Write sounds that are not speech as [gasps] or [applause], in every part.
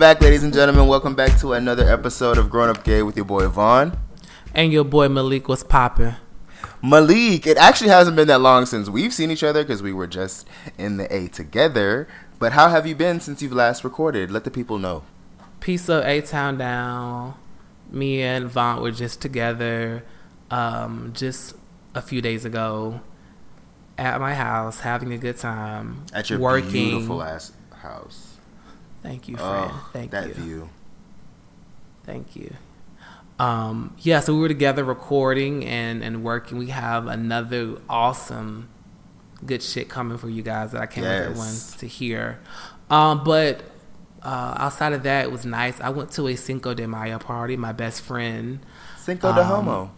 Welcome back, ladies and gentlemen. Welcome back to another episode of Grown Up Gay with your boy Vaun. And your boy Malik was popping. Malik, it actually hasn't been that long since we've seen each other because we were just in the A together. But how have you been since you've last recorded? Let the people know. Piece of A Town Down. Me and Vaun were just together um, just a few days ago at my house, having a good time. At your working. beautiful ass house. Thank you, friend. Oh, Thank that you. view. Thank you. Um, yeah, so we were together recording and, and working. We have another awesome good shit coming for you guys that I can't wait everyone to hear. Um, but uh, outside of that, it was nice. I went to a Cinco de Mayo party. My best friend, Cinco de Um, Homo.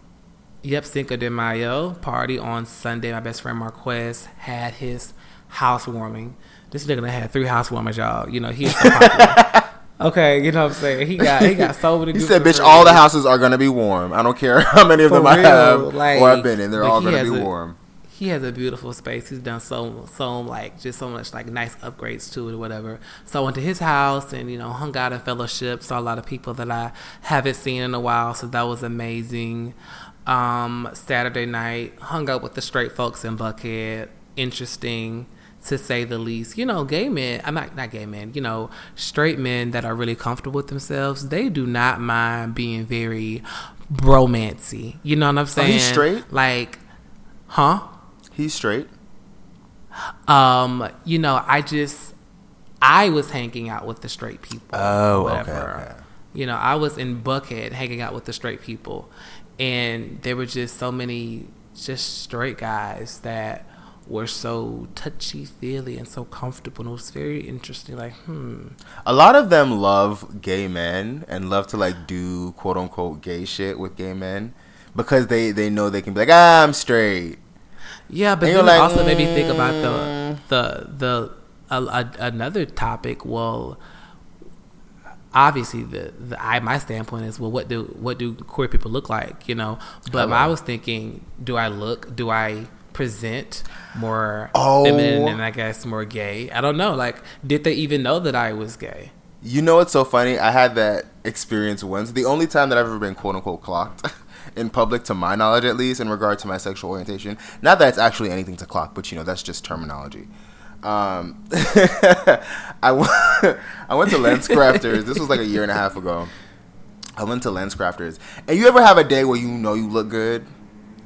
yep, Cinco de Mayo party on Sunday. My best friend Marquez had his housewarming. This nigga done had three housewarmers, y'all. You know, he's so popular. [laughs] Okay, you know what I'm saying? He got he got so many He good said, "Bitch, friends. all the houses are gonna be warm. I don't care [laughs] how many of For them I have like, or I've been in. They're all gonna be a- warm." he has a beautiful space. He's done so so like just so much like nice upgrades to it or whatever. So I went to his house and you know hung out and fellowship. Saw a lot of people that I haven't seen in a while. So that was amazing. Um, Saturday night hung out with the straight folks in Buckhead. Interesting to say the least. You know, gay men. I'm not not gay men. You know, straight men that are really comfortable with themselves. They do not mind being very bromancy. You know what I'm saying? Oh, he's straight? Like, huh? He's straight. Um, you know, I just I was hanging out with the straight people. Oh, okay, okay. You know, I was in Buckhead hanging out with the straight people, and there were just so many just straight guys that were so touchy feely and so comfortable. And it was very interesting. Like, hmm, A lot of them love gay men and love to like do quote unquote gay shit with gay men because they they know they can be like, ah, I'm straight. Yeah, but And then like, also made me think about mm. the the the a, a, another topic. Well, obviously the, the I my standpoint is well, what do what do queer people look like? You know, but. I was thinking, do I look? Do I present more Oh. feminine and I guess more gay? I don't know. Like, did they even know that I was gay? You know what's so funny? I had that experience once. The only time that I've ever been quote unquote clocked [laughs] in public, to my knowledge at least, in regard to my sexual orientation. Not that it's actually anything to clock, but you know, that's just terminology. Um, [laughs] I, went, [laughs] I went to Lens Crafters. This was like a year and a half ago. I went to Lens Crafters. And you ever have a day where you know you look good?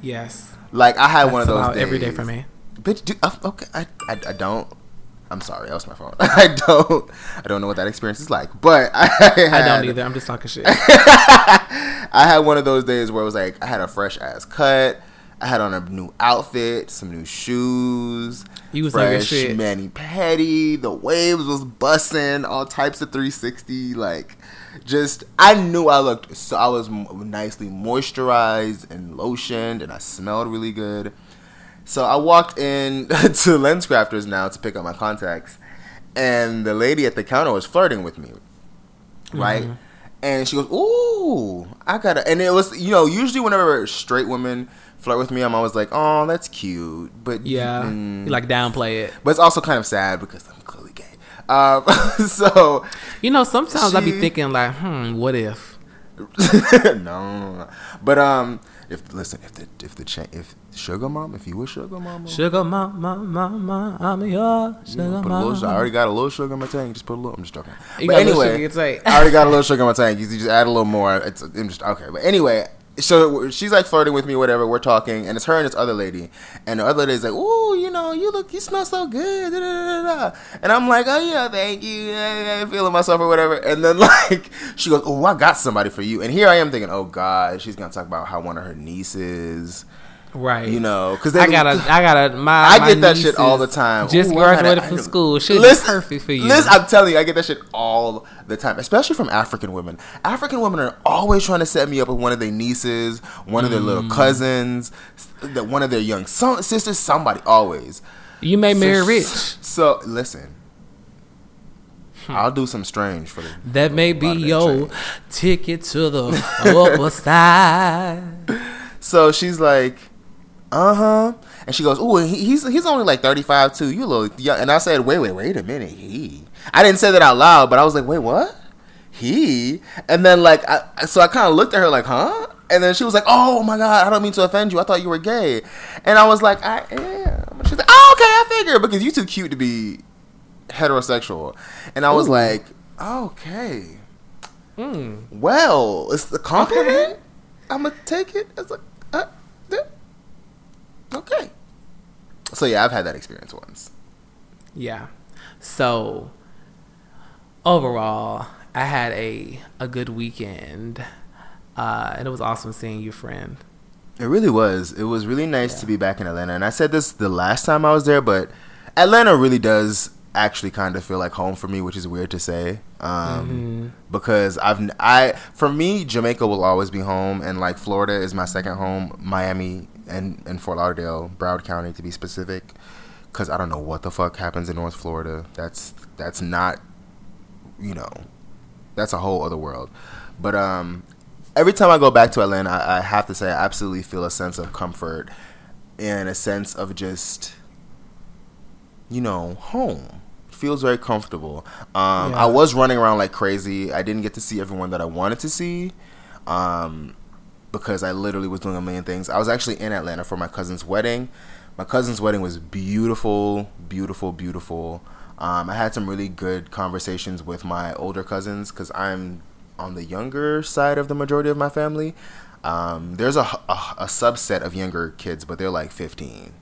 Yes, Like, I had That's one of those days. every day for me. Bitch, do, uh, okay, I, I, I don't. I'm sorry, that was my phone. [laughs] I don't. I don't know what that experience is like, but [laughs] I, I don't either. I'm just talking shit. [laughs] I had one of those days where it was like I had a fresh ass cut. I had on a new outfit, some new shoes. You was fresh shit. mani petty. The waves was bussing, all types of 360. Like, just I knew I looked. So I was nicely moisturized and lotioned, and I smelled really good. So I walked in [laughs] to Lens Crafters now to pick up my contacts, and the lady at the counter was flirting with me, right? Mm-hmm. And she goes, "Ooh, I gotta." And it was, you know, usually whenever straight women flirt with me, I'm always like, "Oh, that's cute," but Yeah, mm, you like downplay it. but it's also kind of sad because I'm clearly gay. Um, [laughs] so You know, sometimes I be thinking like, hmm, what if? [laughs] no. But um, if listen, if the if the cha- if sugar mom, if you were sugar mama, Sugar mama, mama, I'm your you sugar know, put a little, I already got a little sugar in my tank. Just put a little. I'm just joking. You but got a little anyway, sugar tank. I already got a little sugar in my tank. You just add a little more. It's I'm just okay. But anyway, so she's like flirting with me, whatever. We're talking, and it's her and this other lady, and the other lady's like, "Ooh, you know, you look, you smell so good." Da, da, da. And I'm like, "Oh yeah, thank you." Yeah, feeling myself or whatever. And then [laughs] like she goes, "Oh, I got somebody for you." And here I am thinking, "Oh God, she's gonna talk about how one of her nieces." Right. You know, because I gotta, [laughs] I gotta. My, I my get that shit all the time. Just Ooh, graduated from school. Be Listen- perfect for you. Listen, I'm telling you, I get that shit all the time, especially from African women. African women are always trying to set me up with one of their nieces, one of their Mm. little cousins, that one of their young son, sisters, somebody always. you may marry So- rich. So listen, I'll do some strange for the. That may be a that your change. ticket to the upper [laughs] side. So she's like, uh huh, and she goes, "Ooh, he, he's he's only like thirty five too. You little young." And I said, "Wait, wait, wait a minute. He." I didn't say that out loud, but I was like, "Wait, what?" he? And then like, I, so I kind of looked at her like, huh? And then she was like, oh my god, I don't mean to offend you. I thought you were gay. And I was like, I am. She's like, oh okay, I figured because you're too cute to be heterosexual. And I was Ooh. like, okay, Mm. well, it's the compliment. I'm gonna take it as a. okay. So yeah, I've had that experience once. Yeah. So overall, I had a a good weekend, uh, and it was awesome seeing you, friend. It really was. It was really nice Yeah. to be back in Atlanta. And I said this the last time I was there, but Atlanta really does actually kind of feel like home for me, which is weird to say. Um, because I've I for me Jamaica will always be home and like Florida is my second home, Miami and and Fort Lauderdale, Broward County to be specific. Cuz I don't know what the fuck happens in North Florida. That's that's not you know, that's a whole other world. But um, every time I go back to Atlanta, I, I have to say I absolutely feel a sense of comfort and a sense of just, you know, home. Feels very comfortable. Um, Yeah. I was running around like crazy. I didn't get to see everyone that I wanted to see. Um, because I literally was doing a million things. I was actually in Atlanta for my cousin's wedding. My cousin's wedding was beautiful, beautiful, beautiful. Um, I had some really good conversations with my older cousins because I'm on the younger side of the majority of my family. Um, there's a, a, a subset of younger kids, but they're like 15.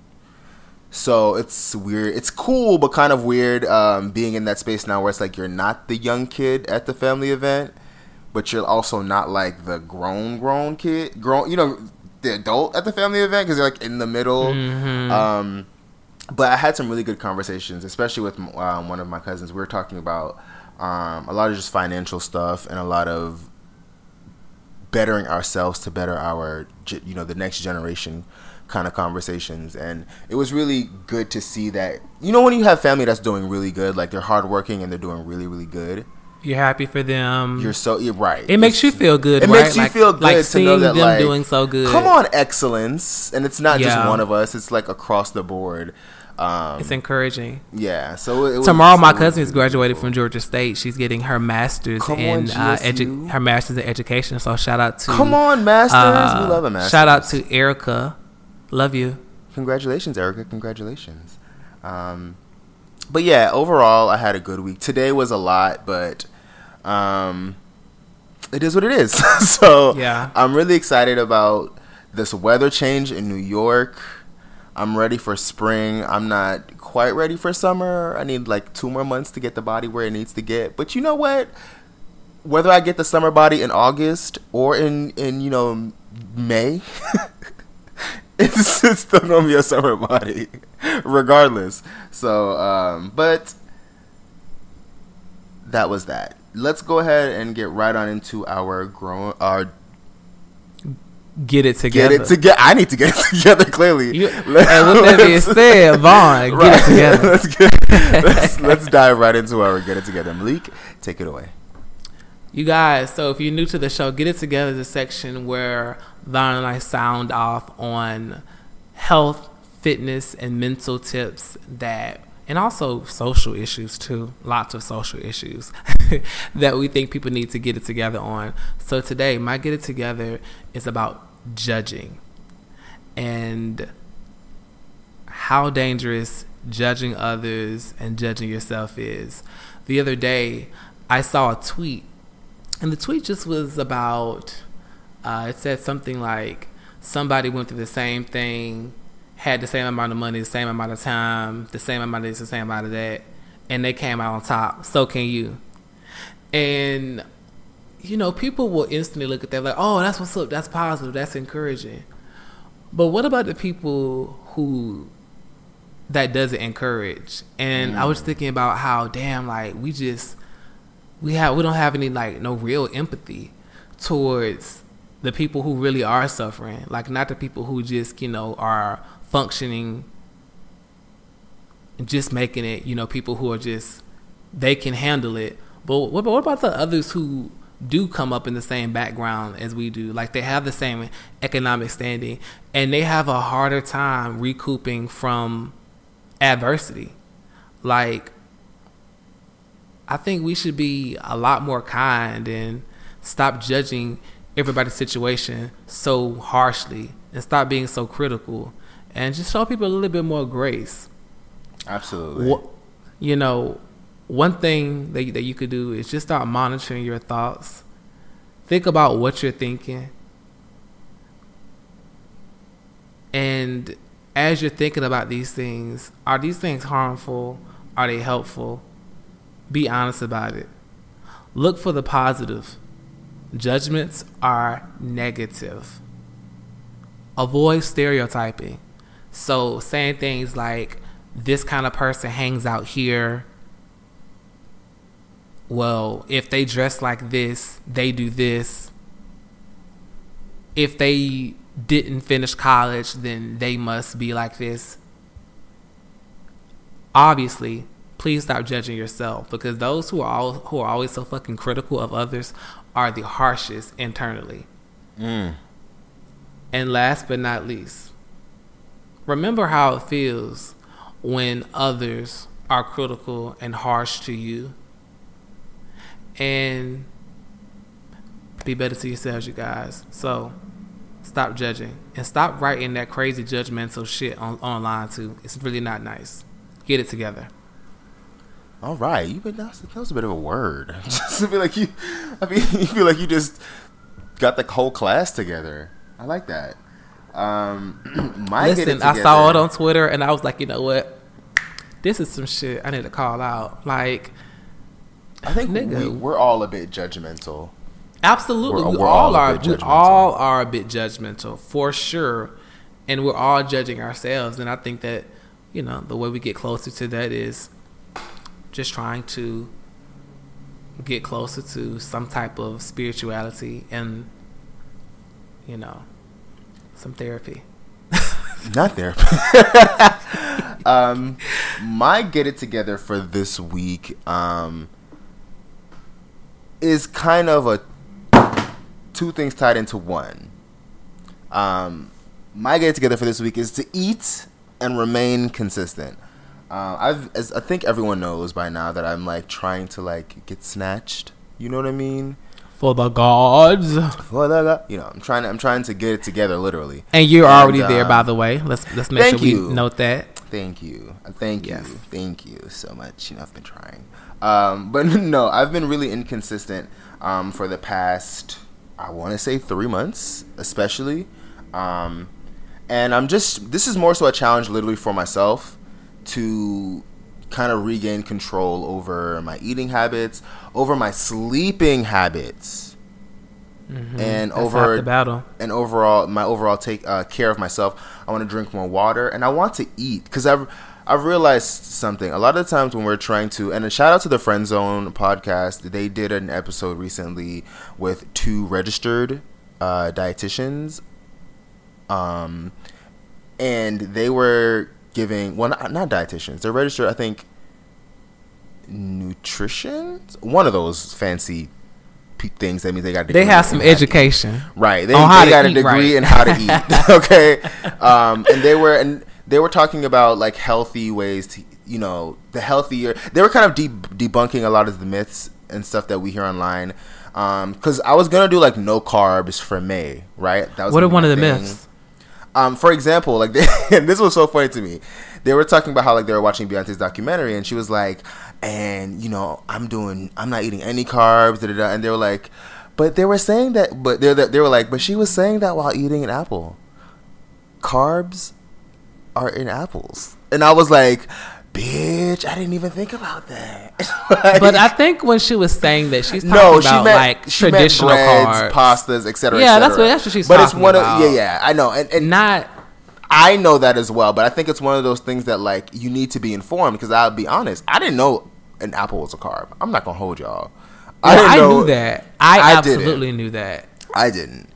So it's weird. It's cool, but kind of weird um, being in that space now where it's like you're not the young kid at the family event, but you're also not like the grown, grown kid, grown, you know, the adult at the family event because you're like in the middle. Um, but I had some really good conversations, especially with um, one of my cousins. We were talking about um, a lot of just financial stuff and a lot of bettering ourselves to better our you know, the next generation kind of conversations. And it was really good to see that, you know, when you have family that's doing really good, like they're hardworking and they're doing really, really good. You're happy for them. You're so you're right. it makes you feel good. It right? makes you Like- feel good like to seeing know that them like doing so good. Come on, excellence, and it's not just one of us. It's like across the board. Um, It's encouraging. yeah. So it, Tomorrow, my cousin is graduating from Georgia State. She's getting her master's Come in uh, edu- her master's in education. So shout out to Come on, masters. uh, we love a master. Shout out to Erica. Love you. Congratulations, Erica. Congratulations. Um, but yeah, overall, I had a good week. Today was a lot, but um, it is what it is. [laughs] so Yeah. I'm really excited about this weather change in New York. I'm ready for spring. I'm not quite ready for summer. I need like two more months to get the body where it needs to get. But you know what? Whether I get the summer body in August or in in you know May, [laughs] it's, it's [laughs] still gonna be a summer body, regardless. So, um, but that was that. Let's go ahead and get right on into our grown our Get it together. get it together. I need to get it [laughs] together clearly. You, [laughs] and with that being said, Vaun, get it together. [laughs] let's, get, let's let's dive right into our get it together. Malik, take it away. You guys, so if you're new to the show, Get It Together is a section where Vaun and I sound off on health, fitness, and mental tips that, and also social issues too, lots of social issues [laughs] that we think people need to get it together on. So today, my Get It Together is about judging and how dangerous judging others and judging yourself is. The other day, I saw a tweet, and the tweet just was about uh, it said something like somebody went through the same thing, had the same amount of money, the same amount of time, the same amount of this, the same amount of that, and they came out on top. So can you. And you know, people will instantly look at that like, oh, that's what's up, that's positive, that's encouraging. But what about the people who that doesn't encourage? And I was mm. thinking about how damn like we just we have we don't have any like no real empathy towards the people who really are suffering. Like not the people who just, you know, are functioning and just making it, you know, people who are just they can handle it. But what, what about the others who do come up in the same background as we do? Like they have the same economic standing and they have a harder time recouping from adversity. Like I think we should be a lot more kind and stop judging everybody's situation so harshly and stop being so critical and just show people a little bit more grace. Absolutely. What, you know, one thing that that you could do is just start monitoring your thoughts. Think about what you're thinking. And as you're thinking about these things, are these things harmful? Are they helpful? Be honest about it. Look for the positive. Judgments are negative. Avoid stereotyping. So, saying things like, this kind of person hangs out here. Well, if they dress like this, they do this. If they didn't finish college, then they must be like this. Obviously, please stop judging yourself because those who are all, who are always so fucking critical of others are the harshest internally. Mm. And last but not least, remember how it feels when others are critical and harsh to you. And be better to yourselves, you guys. So stop judging and stop writing that crazy judgmental shit on online too. It's really not nice. Get it together. All right, you but that was, a bit of a word. [laughs] just feel like you, I mean, [laughs] you feel like you just got the whole class together. I like that. Um, [clears throat] my Listen, I saw it on Twitter and I was like, you know what? This is some shit I need to call out. Like, I think nigga, we, are all a bit judgmental. Absolutely, we're, we we're all, all are. We all are a bit judgmental for sure, and we're all judging ourselves. And I think that you know the way we get closer to that is just trying to get closer to some type of spirituality and you know some therapy. Not therapy. [laughs] um, my get it together for this week um, is kind of a two things tied into one. Um, my get it together for this week is to eat and remain consistent. Uh, I've, as I think everyone knows by now that I'm like trying to like get snatched. You know what I mean? For the gods. For the God. You know, I'm trying to I'm trying to get it together literally. And you're and, already there, by the way. Let's let's make sure we you. note that. Thank you. Thank yes. you. Thank you so much. You know, I've been trying. Um, [laughs] but no, I've been really inconsistent um, for the past I want to say three months, especially. Um, and I'm just this is more so a challenge literally for myself to kind of regain control over my eating habits, over my sleeping habits, mm-hmm. and That's over the battle, and overall my overall take uh, care of myself. I want to drink more water, and I want to eat because I've I've realized something. A lot of times when we're trying to, and a shout out to the Friend Zone podcast, they did an episode recently with two registered uh, dietitians, um, and they were giving well not, not dietitians they're registered i think nutrition one of those fancy things that means they got they have some education right they, they got a degree right. in how to eat [laughs] [laughs] okay um, and they were and they were talking about like healthy ways to you know the healthier they were kind of de- debunking a lot of the myths and stuff that we hear online because um, I was gonna do like no carbs for May, right? That was what are one of the thing. myths? Um, for example, like they, [laughs] this was so funny to me. They were talking about how like they were watching Beyonce's documentary, and she was like, "And you know, I'm doing, I'm not eating any carbs." Da, da, da. And they were like, "But they were saying that, but they they were like, but she was saying that while eating an apple. Carbs are in apples." And I was like, bitch, I didn't even think about that. like, [laughs] but I think when she was saying that, she's talking no, about meant, like traditional breads, carbs, pastas, etc. Yeah, et that's what that's what she's. But it's one about. of yeah, yeah, I know, and, and not. I know that as well, but I think it's one of those things that like you need to be informed because I'll be honest, I didn't know an apple was a carb. I'm not gonna hold y'all. I, I knew that. I, I absolutely didn't. knew that. I didn't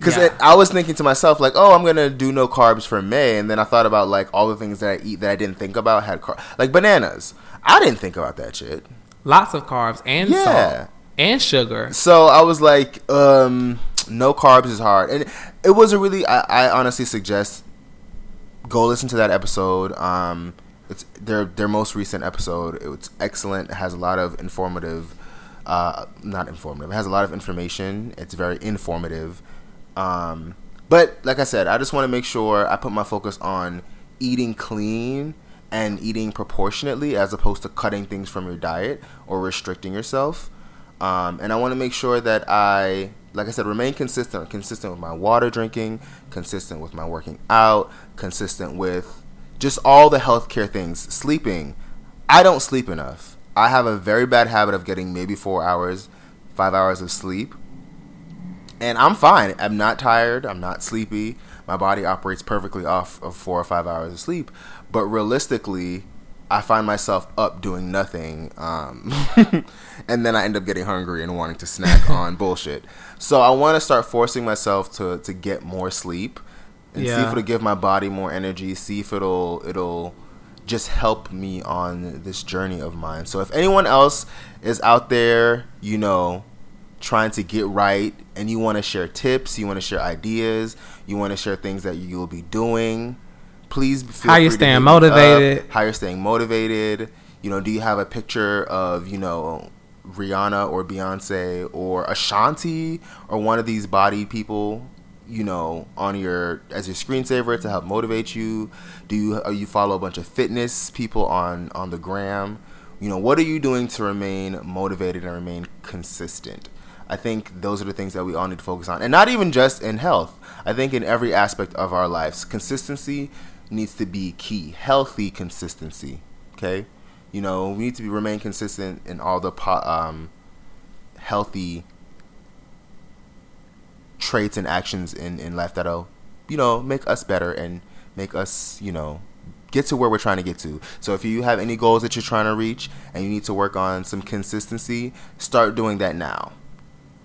because yeah. I was thinking to myself like, oh, I'm gonna do no carbs for May, and then I thought about like all the things that I eat that I didn't think about had carbs, like bananas. I didn't think about that shit. Lots of carbs and yeah. salt and sugar. So I was like, um, no carbs is hard, and it was a really. I, I honestly suggest go listen to that episode. Um, It's their their most recent episode. It's excellent. It has a lot of informative, uh, not informative. It has a lot of information. It's very informative. Um, but like I said, I just want to make sure I put my focus on eating clean and eating proportionately as opposed to cutting things from your diet or restricting yourself. Um, and I want to make sure that I, like I said, remain consistent, consistent with my water drinking, consistent with my working out, consistent with just all the healthcare things. Sleeping, I don't sleep enough. I have a very bad habit of getting maybe four hours, five hours of sleep. And I'm fine. I'm not tired. I'm not sleepy. My body operates perfectly off of four or five hours of sleep. But realistically, I find myself up doing nothing, um, [laughs] and then I end up getting hungry and wanting to snack [laughs] on bullshit. So I want to start forcing myself to to get more sleep and see if it'll give my body more energy. See if it'll it'll just help me on this journey of mine. So if anyone else is out there, you know, trying to get right and you want to share tips, you want to share ideas, you want to share things that you'll be doing, please feel How you're staying motivated. up. How you're staying motivated. You know, do you have a picture of, you know, Rihanna or Beyonce or Ashanti or one of these body people, you know, on your as your screensaver to help motivate you? Do you uh, you follow a bunch of fitness people on on the gram? You know, what are you doing to remain motivated and remain consistent? I think those are the things that we all need to focus on. And not even just in health. I think in every aspect of our lives, consistency needs to be key. Healthy consistency. Okay? You know, we need to be, remain consistent in all the um, healthy traits and actions in, in life that'll, you know, make us better and make us, you know, get to where we're trying to get to. So if you have any goals that you're trying to reach and you need to work on some consistency, start doing that now.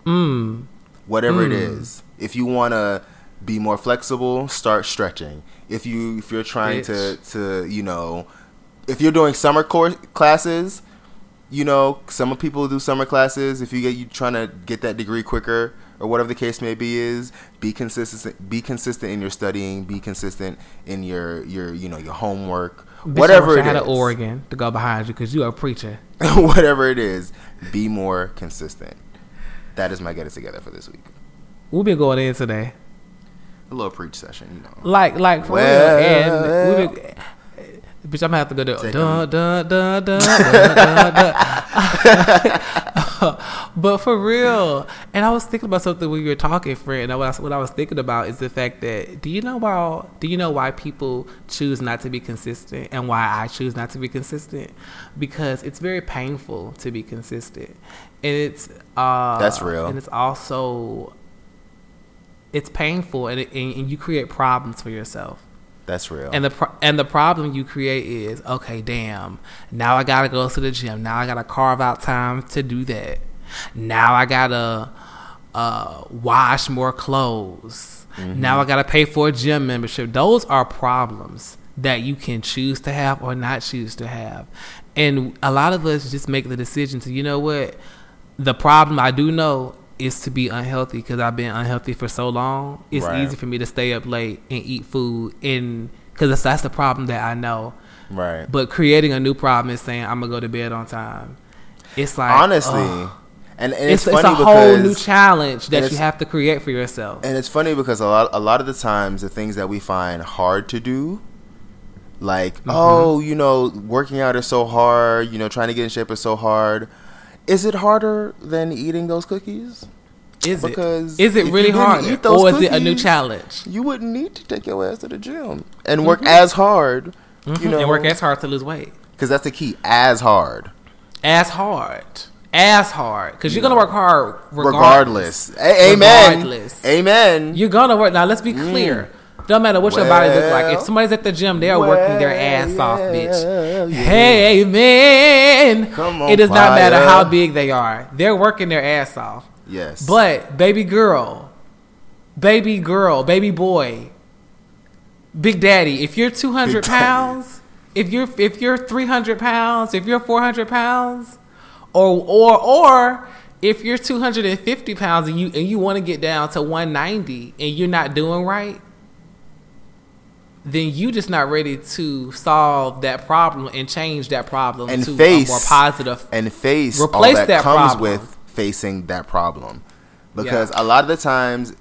Mm. Whatever it Mm. is. If you want to be more flexible, start stretching. If you if you're trying to to, you know, if you're doing summer course classes, you know, some people do summer classes. If you get you trying to get that degree quicker or whatever the case may be, is be consistent. Be consistent in your studying. Be consistent in your your you know your homework. Bitch, whatever I wish it I had is, an Oregon to go behind you because you are a preacher. [laughs] whatever it is, be more consistent. That is my get it together for this week. We've been going in today, A little preach session, you know. like like for Well, real. And we been, bitch, I'm gonna have to go to dun dun dun dun dun dun. but for real, and I was thinking about something when you were talking, friend. And what I, was- what I was thinking about is the fact that do you know why do you know why people choose not to be consistent and why I choose not to be consistent? Because it's very painful to be consistent, and it's uh, That's real. and it's also it's painful, and, it, and, and you create problems for yourself. That's real. And the pro- and the problem you create is okay. Damn. Now I gotta go to the gym. Now I gotta carve out time to do that. Now I gotta uh, wash more clothes. Now I gotta pay for a gym membership. Those are problems that you can choose to have or not choose to have. And a lot of us just make the decision to, you know what, the problem I do know is to be unhealthy because I've been unhealthy for so long. It's Right. easy for me to stay up late and eat food, and because that's, that's the problem that I know. right. But creating a new problem is saying I'm gonna go to bed on time. It's like Honestly, and, and it's, it's, it's a whole new challenge that you have to create for yourself. And it's funny because a lot, a lot of the times, the things that we find hard to do, like, Mm-hmm. oh, you know, working out is so hard, you know, trying to get in shape is so hard. Is it harder than eating those cookies? Is because it? Is it really hard, eat those or is it a new challenge? You wouldn't need to take your ass to the gym and work as hard, you know, Mm-hmm. and work as hard to lose weight. because that's the key, as hard, As hard, as hard, because you're gonna work hard regardless. regardless. A- amen. Regardless. Amen. You're gonna work. Now let's be clear. Don't matter what your body look like. If. Somebody's at the gym, they're working their ass off, bitch. yeah. Hey, man. Come on, it does not matter how big they are. They're working their ass off. yes, But baby girl, baby girl, baby boy, big daddy, if you're 200 Big daddy. pounds, if you're if you're 300 pounds, if you're 400 pounds, or or or if you're 250 pounds and you and you want to get down to 190 and you're not doing right, then you just not ready to solve that problem and change that problem and to face a more and face Replace that, that comes problem. with facing that problem because Yeah. a lot of the times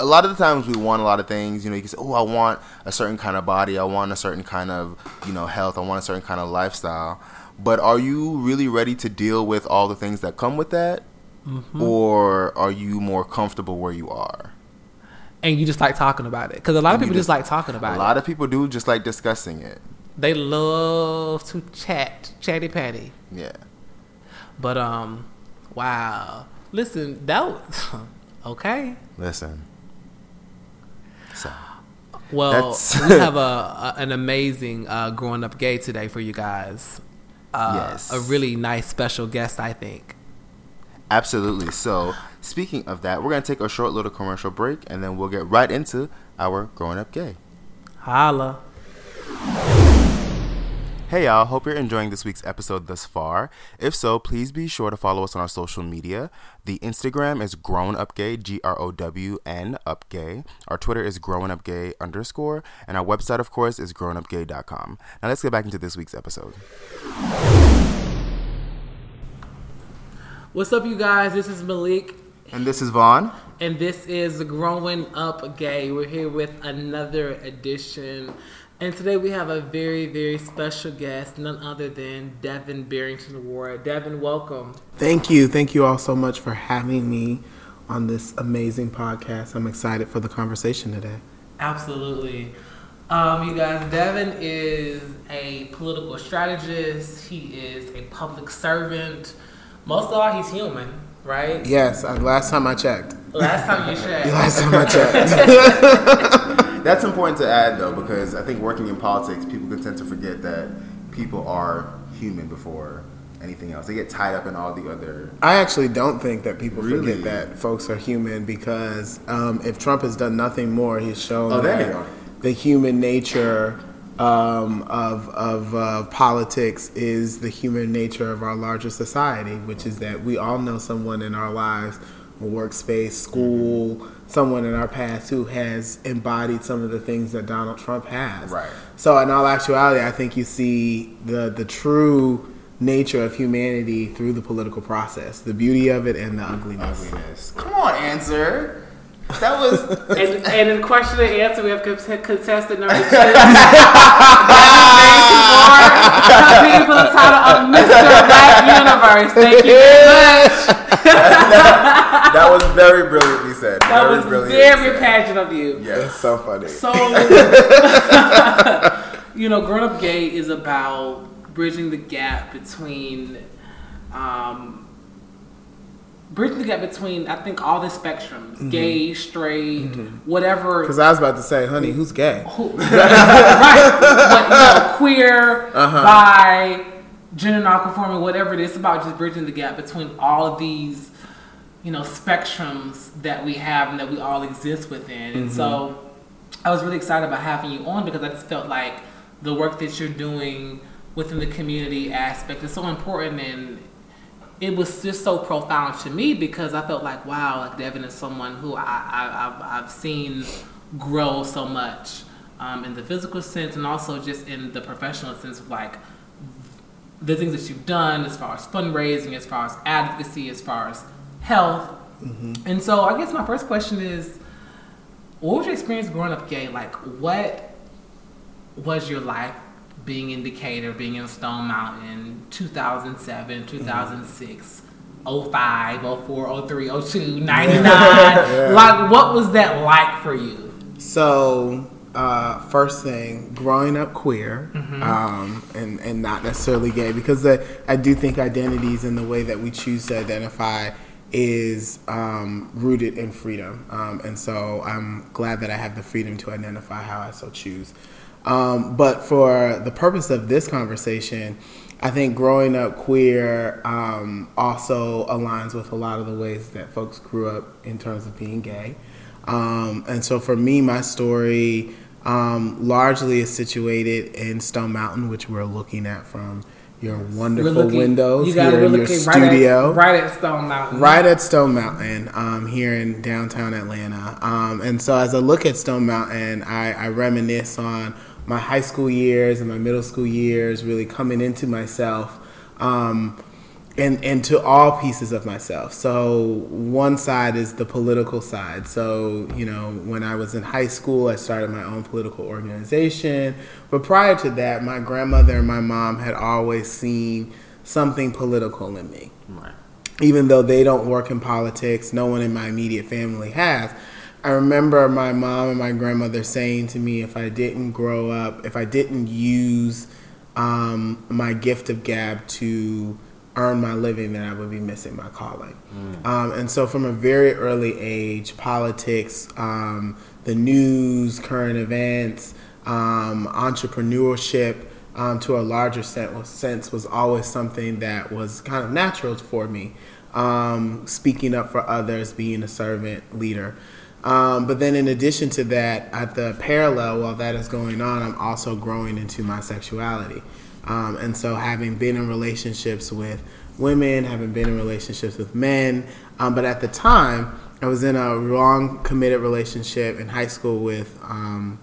a lot of the times we want a lot of things you know you can say oh i want a certain kind of body i want a certain kind of you know health i want a certain kind of lifestyle but are you really ready to deal with all the things that come with that Mm-hmm. or are you more comfortable where you are and you just like talking about it because a lot of people just, just- like talking about a it. A lot of people do just like discussing it They love to chat, chatty patty. yeah But um, wow. Listen, that was [laughs] okay. listen so Well, we [laughs] have a, a an amazing uh, growing up gay today for you guys. Uh, Yes. a really nice special guest, I think. Absolutely. So, speaking of that, we're going to take a short little commercial break and then we'll get right into our Growing Up Gay. Holla. Hey y'all, hope you're enjoying this week's episode thus far. If so, please be sure to follow us on our social media. The Instagram is Grown Up Gay, G R O W N Up Gay. Our Twitter is Growing Up Gay underscore, and our website, of course, is grownupgay.com. Now let's get back into this week's episode. What's up, you guys? This is Malik, And this is Vaun. and this is Growing Up Gay. We're here with another edition. And today we have a very, very special guest, none other than Devin Barrington Ward. Devin, welcome. Thank you. Thank you all so much for having me on this amazing podcast. I'm excited for the conversation today. Absolutely. Um, you guys, Devin is a political strategist. He is a public servant. Most of all, he's human, right? Yes, uh, last time I checked. Last time you [laughs] checked. Last time I checked. [laughs] That's important to add, though, because I think working in politics, people can tend to forget that people are human before anything else. They get tied up in all the other. I actually don't think that people Really? forget that folks are human because um, if Trump has done nothing more, he's shown Oh, there you that the human nature um, of, of uh, politics is the human nature of our larger society, which is that we all know someone in our lives, a workspace, school, someone in our past who has embodied some of the things that Donald Trump has. Right. So, in all actuality, I think you see the the true nature of humanity through the political process, the beauty of it and the ugliness. Ugliness. Come on, answer. That was. And, and in question and answer, we have cont- contestant number two. [laughs] Competing for the title of Mr. Black Universe. Thank you very much. that was very brilliantly said. That very was very said. pageant of you. Yes. so funny. So, [laughs] you know, Grown Up Gay is about bridging the gap between, um, bridging the gap between, I think, all the spectrums mm-hmm. gay, straight, mm-hmm. whatever. Because I was about to say, honey, who's gay? Who- [laughs] [laughs] right. But, queer, uh-huh. bi, gender nonconforming, whatever it is, about just bridging the gap between all of these, you know, spectrums that we have and that we all exist within. And so mm-hmm. I was really excited about having you on because I just felt like the work that you're doing within the community aspect is so important and it was just so profound to me because I felt like, wow, like Devin is someone who I, I, I've, I've seen grow so much um, in the physical sense and also just in the professional sense of like the things that you've done as far as fundraising, as far as advocacy, as far as health. And so I guess my first question is, what was your experience growing up gay? Like, what was your life being in Decatur, being in Stone Mountain, 2007, 2006, 05, 04, 03, 02, 99? [laughs] Like, what was that like for you? So, uh, first thing, growing up queer, um, and and not necessarily gay, because I, I do think identities and the way that we choose to identify is um, rooted in freedom, um, and so I'm glad that I have the freedom to identify how I so choose. Um, but for the purpose of this conversation, I think growing up queer um, also aligns with a lot of the ways that folks grew up in terms of being gay. Um, and so for me, my story um, largely is situated in Stone Mountain, which we're looking at from your wonderful looking- windows you here in your studio. right at, right at Stone Mountain. right at Stone Mountain um, here in downtown Atlanta. Um, and so as I look at Stone Mountain, I, I reminisce on my high school years and my middle school years, really coming into myself. Um, and, and to all pieces of myself. So one side is the political side. So you know, when I was in high school, I started my own political organization. But prior to that, my grandmother and my mom had always seen something political in me Right. even though they don't work in politics, no one in my immediate family has. I remember my mom and my grandmother saying to me, if I didn't grow up, if I didn't use um, my gift of gab to earn my living, then I would be missing my calling. Um, and so, from a very early age, politics, um, the news, current events, um, entrepreneurship, um, to a larger sense, was always something that was kind of natural for me. Um, speaking up for others, being a servant leader. Um, but then, in addition to that, at the parallel while that is going on, I'm also growing into my sexuality. Um, and so, having been in relationships with women, having been in relationships with men, um, but at the time, I was in a long committed relationship in high school with um,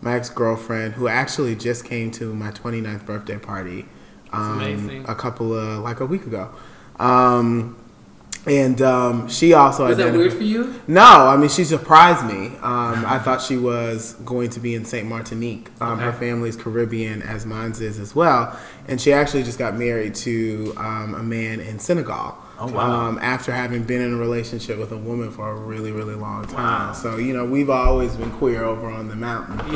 my ex girlfriend, who actually just came to my 29th birthday party um, a couple of like a week ago. Um, and um, she also Is that weird for you? no, I mean she surprised me. Um, I thought she was going to be in Saint Martinique. Um, Her family's Caribbean, as mine is as well, and she actually just got married to um, a man in Senegal. Oh, wow. Um, after having been in a relationship with a woman for a really, really long time. So you know we've always been queer over on the mountain. [laughs]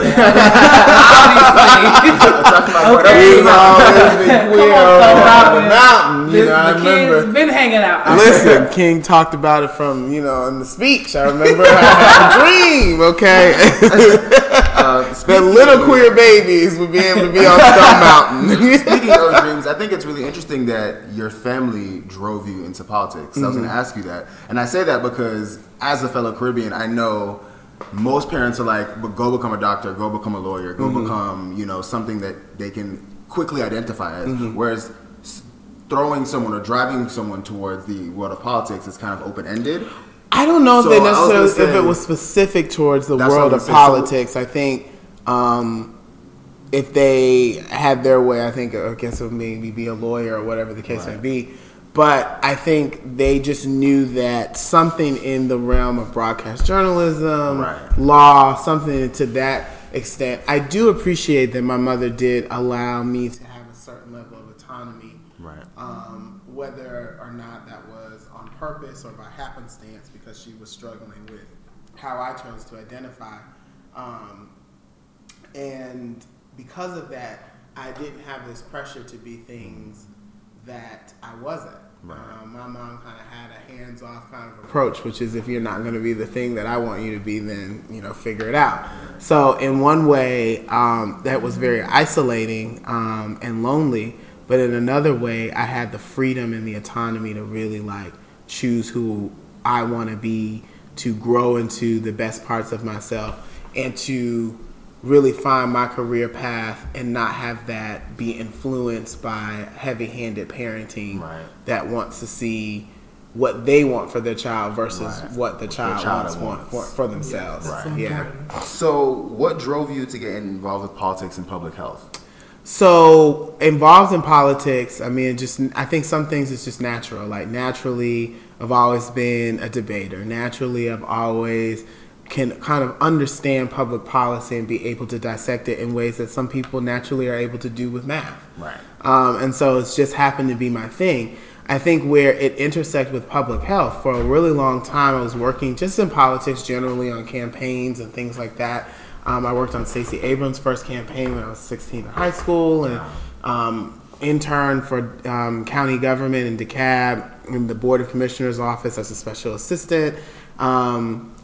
Okay. We've always been queer Come on, over on the mountain. You This- know, I the remember. kids been hanging out. Listen, King talked about it from you know in the speech. I remember I had a dream. Okay, [laughs] Uh, that little queer babies would be able to be on Stone [laughs] Mountain. Speaking of dreams, I think it's really interesting that your family drove you into politics. I was going to mm-hmm. ask you that, and I say that because as a fellow Caribbean, I know most parents are like, "But "Go become a doctor, go become a lawyer, go mm-hmm. become you know something that they can quickly identify as." Mm-hmm. Whereas throwing someone or driving someone towards the world of politics is kind of open ended. I don't know So, if they I was gonna necessarily if it was specific towards the world of was. So- politics. I think um, if they had their way, I think I guess it would maybe be a lawyer or whatever the case may Right. be. But I think they just knew that something in the realm of broadcast journalism, Right. law, something to that extent. I do appreciate that my mother did allow me to have a certain level of autonomy Right. um, whether or not that was on purpose or by happenstance because she was struggling with how I chose to identify. Um, and because of that, I didn't have this pressure to be things that I wasn't. Right. Um, my mom kind of had a hands off kind of approach, which is if you're not going to be the thing that I want you to be, then, you know, figure it out. So, in one way, um, that was very isolating um, and lonely. But in another way, I had the freedom and the autonomy to really like choose who I want to be, to grow into the best parts of myself, and to really find my career path and not have that be influenced by heavy-handed parenting Right. that wants to see what they want for their child versus Right. what the child, child wants, wants. Want for, for themselves. Right. Yeah. So, what drove you to get involved with politics and public health? So involved in politics, I mean, just I think some things is just natural. Like naturally, I've always been a debater. Naturally, I've always can kind of understand public policy and be able to dissect it in ways that some people naturally are able to do with math. Right. Um, and so it's just happened to be my thing. I think where it intersects with public health, for a really long time, I was working just in politics generally on campaigns and things like that. Um, I worked on Stacey Abrams' first campaign when I was 16 in high school and um, interned for um, county government in DeKalb in the Board of Commissioners office as a special assistant. Um,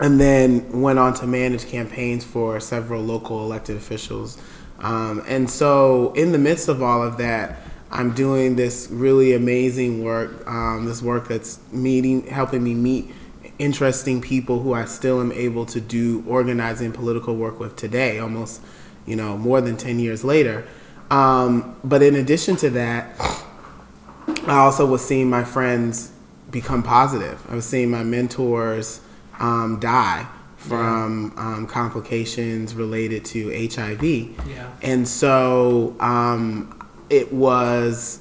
and then went on to manage campaigns for several local elected officials. Um, and so, in the midst of all of that, I'm doing this really amazing work. Um, this work that's meeting, helping me meet interesting people who I still am able to do organizing political work with today, almost, you know, more than ten years later. Um, but in addition to that, I also was seeing my friends become positive. I was seeing my mentors um, die from um, complications related to HIV. Yeah. And so um, it was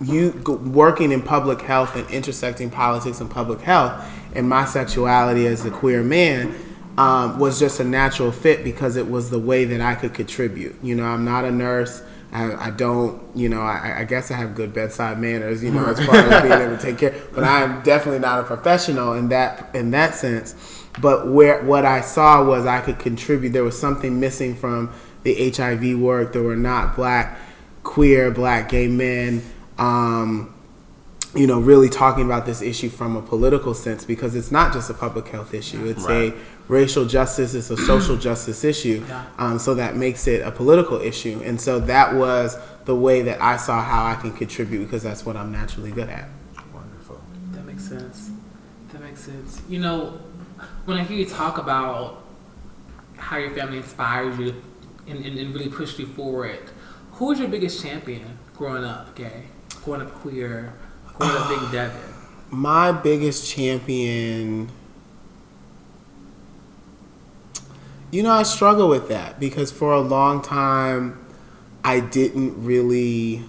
you working in public health and intersecting politics and public health and my sexuality as a queer man um, was just a natural fit because it was the way that I could contribute. You know, I'm not a nurse. I, I don't, you know, I, I guess I have good bedside manners, you know, as far as being able to take care. But I'm definitely not a professional in that in that sense. But where what I saw was I could contribute. There was something missing from the HIV work. There were not black, queer, black gay men. Um, you know, really talking about this issue from a political sense because it's not just a public health issue. It's Right. a racial justice, is a social [clears throat] justice issue. Yeah. Um, so that makes it a political issue. And so that was the way that I saw how I can contribute because that's what I'm naturally good at. Wonderful. That makes sense. That makes sense. You know, when I hear you talk about how your family inspired you and, and, and really pushed you forward, who was your biggest champion growing up gay, growing up queer, growing up being [sighs] Devin? My biggest champion. You know, I struggle with that because for a long time, I didn't really.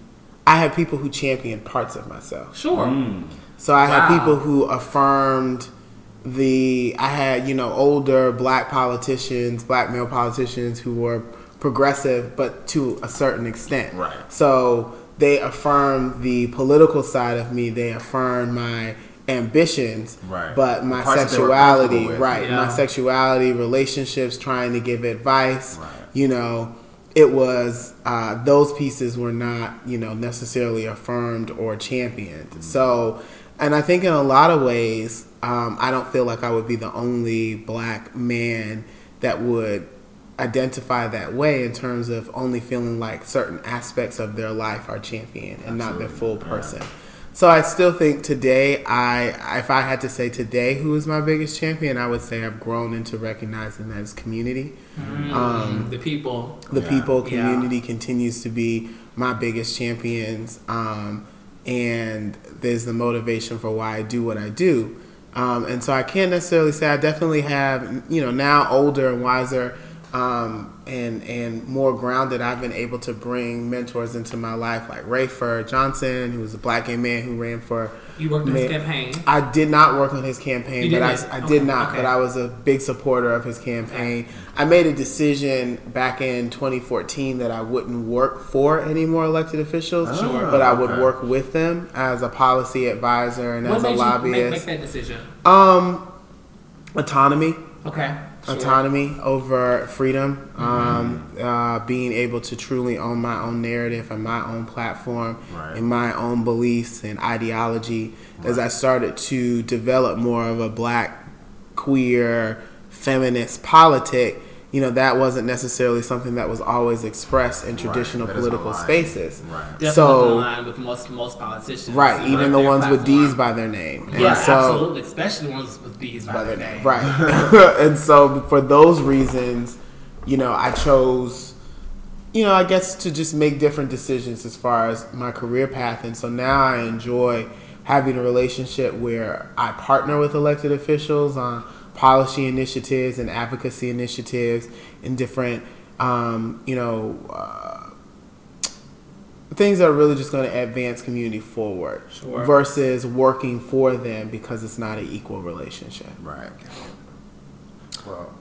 I had people who championed parts of myself. Sure. Mm. So I had Wow. people who affirmed the. I had you know older black politicians, black male politicians who were progressive, but to a certain extent. Right. So they affirmed the political side of me. They affirmed my ambitions. Right. But my parts that they were sexuality, comfortable with. right? My sexuality, relationships, trying to give advice. Right. You know. It was uh, those pieces were not, you know, necessarily affirmed or championed. Mm-hmm. So, and I think in a lot of ways, um, I don't feel like I would be the only black man that would identify that way in terms of only feeling like certain aspects of their life are championed and not their full person. yeah. Person. So I still think today, I if I had to say today who is my biggest champion, I would say I've grown into recognizing that as community. Um, the people. the Yeah. people Yeah. community continues to be my biggest champions um, and there's the motivation for why i do what i do um, and so i can't necessarily say i definitely have you know now older and wiser um, and and more grounded i've been able to bring mentors into my life like rayford johnson who was a black gay man who ran for You worked in this Man. campaign. I did not work on his campaign, but I, didn't? I Okay, did not. okay. But I was a big supporter of his campaign. I made a decision back in 2014 that I wouldn't work for any more elected officials, Sure. but I would okay. work with them as a policy advisor and What as a made you make, make that decision? um, autonomy Okay. Sure. autonomy over freedom, Mm-hmm. um, uh, being able to truly own my own narrative and my own platform Right. and my own beliefs and ideology. As I started to develop more of a black, queer, feminist politic, you know, that wasn't necessarily something that was always expressed in traditional That is political spaces. Right. Definitely So- in line with most most politicians. Right, you even the their ones with. D's by their name. And Yeah, so- absolutely. Especially the ones with D's by, their name. Right. [laughs] [laughs] and so for those reasons, you know, I chose, you know, I guess to just make different decisions as far as my career path. And so now I enjoy having a relationship where I partner with elected officials on policy initiatives and advocacy initiatives and different, um, you know, uh, things that are really just going to advance community forward Sure. versus working for them because it's not an equal relationship. Right. Well,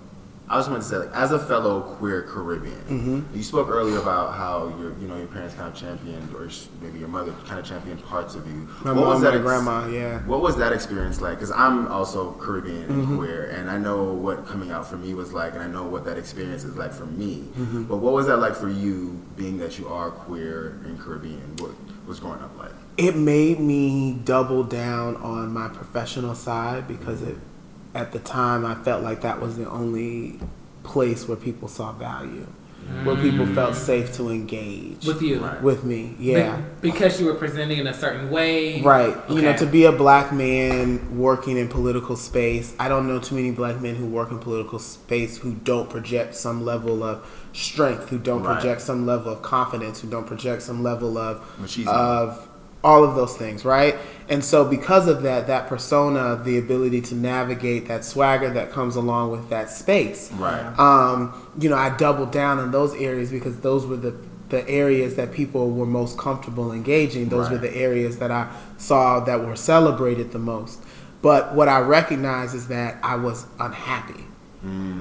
I just wanted to say, like, as a fellow queer Caribbean, Mm-hmm. you spoke earlier about how your, you know, your parents kind of championed, or maybe your mother kind of championed parts of you. My What mom, that my ex- grandma, yeah. What was that experience like? Because I'm also Caribbean and Mm-hmm. queer, and I know what coming out for me was like, and I know what that experience is like for me. Mm-hmm. But what was that like for you, being that you are queer and Caribbean? What was growing up like? It made me double down on my professional side because it, at the time I felt like that was the only place where people saw value. where people mm. felt safe to engage with you. Right. with me. Be- Yeah. because you were presenting in a certain way. Right. You know, to be a black man working in political space, I don't know too many black men who work in political space who don't project some level of strength, who don't Right. project some level of confidence, who don't project some level of Machismo. of all of those things, right? And so because of that, that persona, the ability to navigate that swagger that comes along with that space Right. um, you know, I doubled down in those areas because those were the the areas that people were most comfortable engaging. Those were the areas that I saw that were celebrated the most. But what I recognize is that I was unhappy.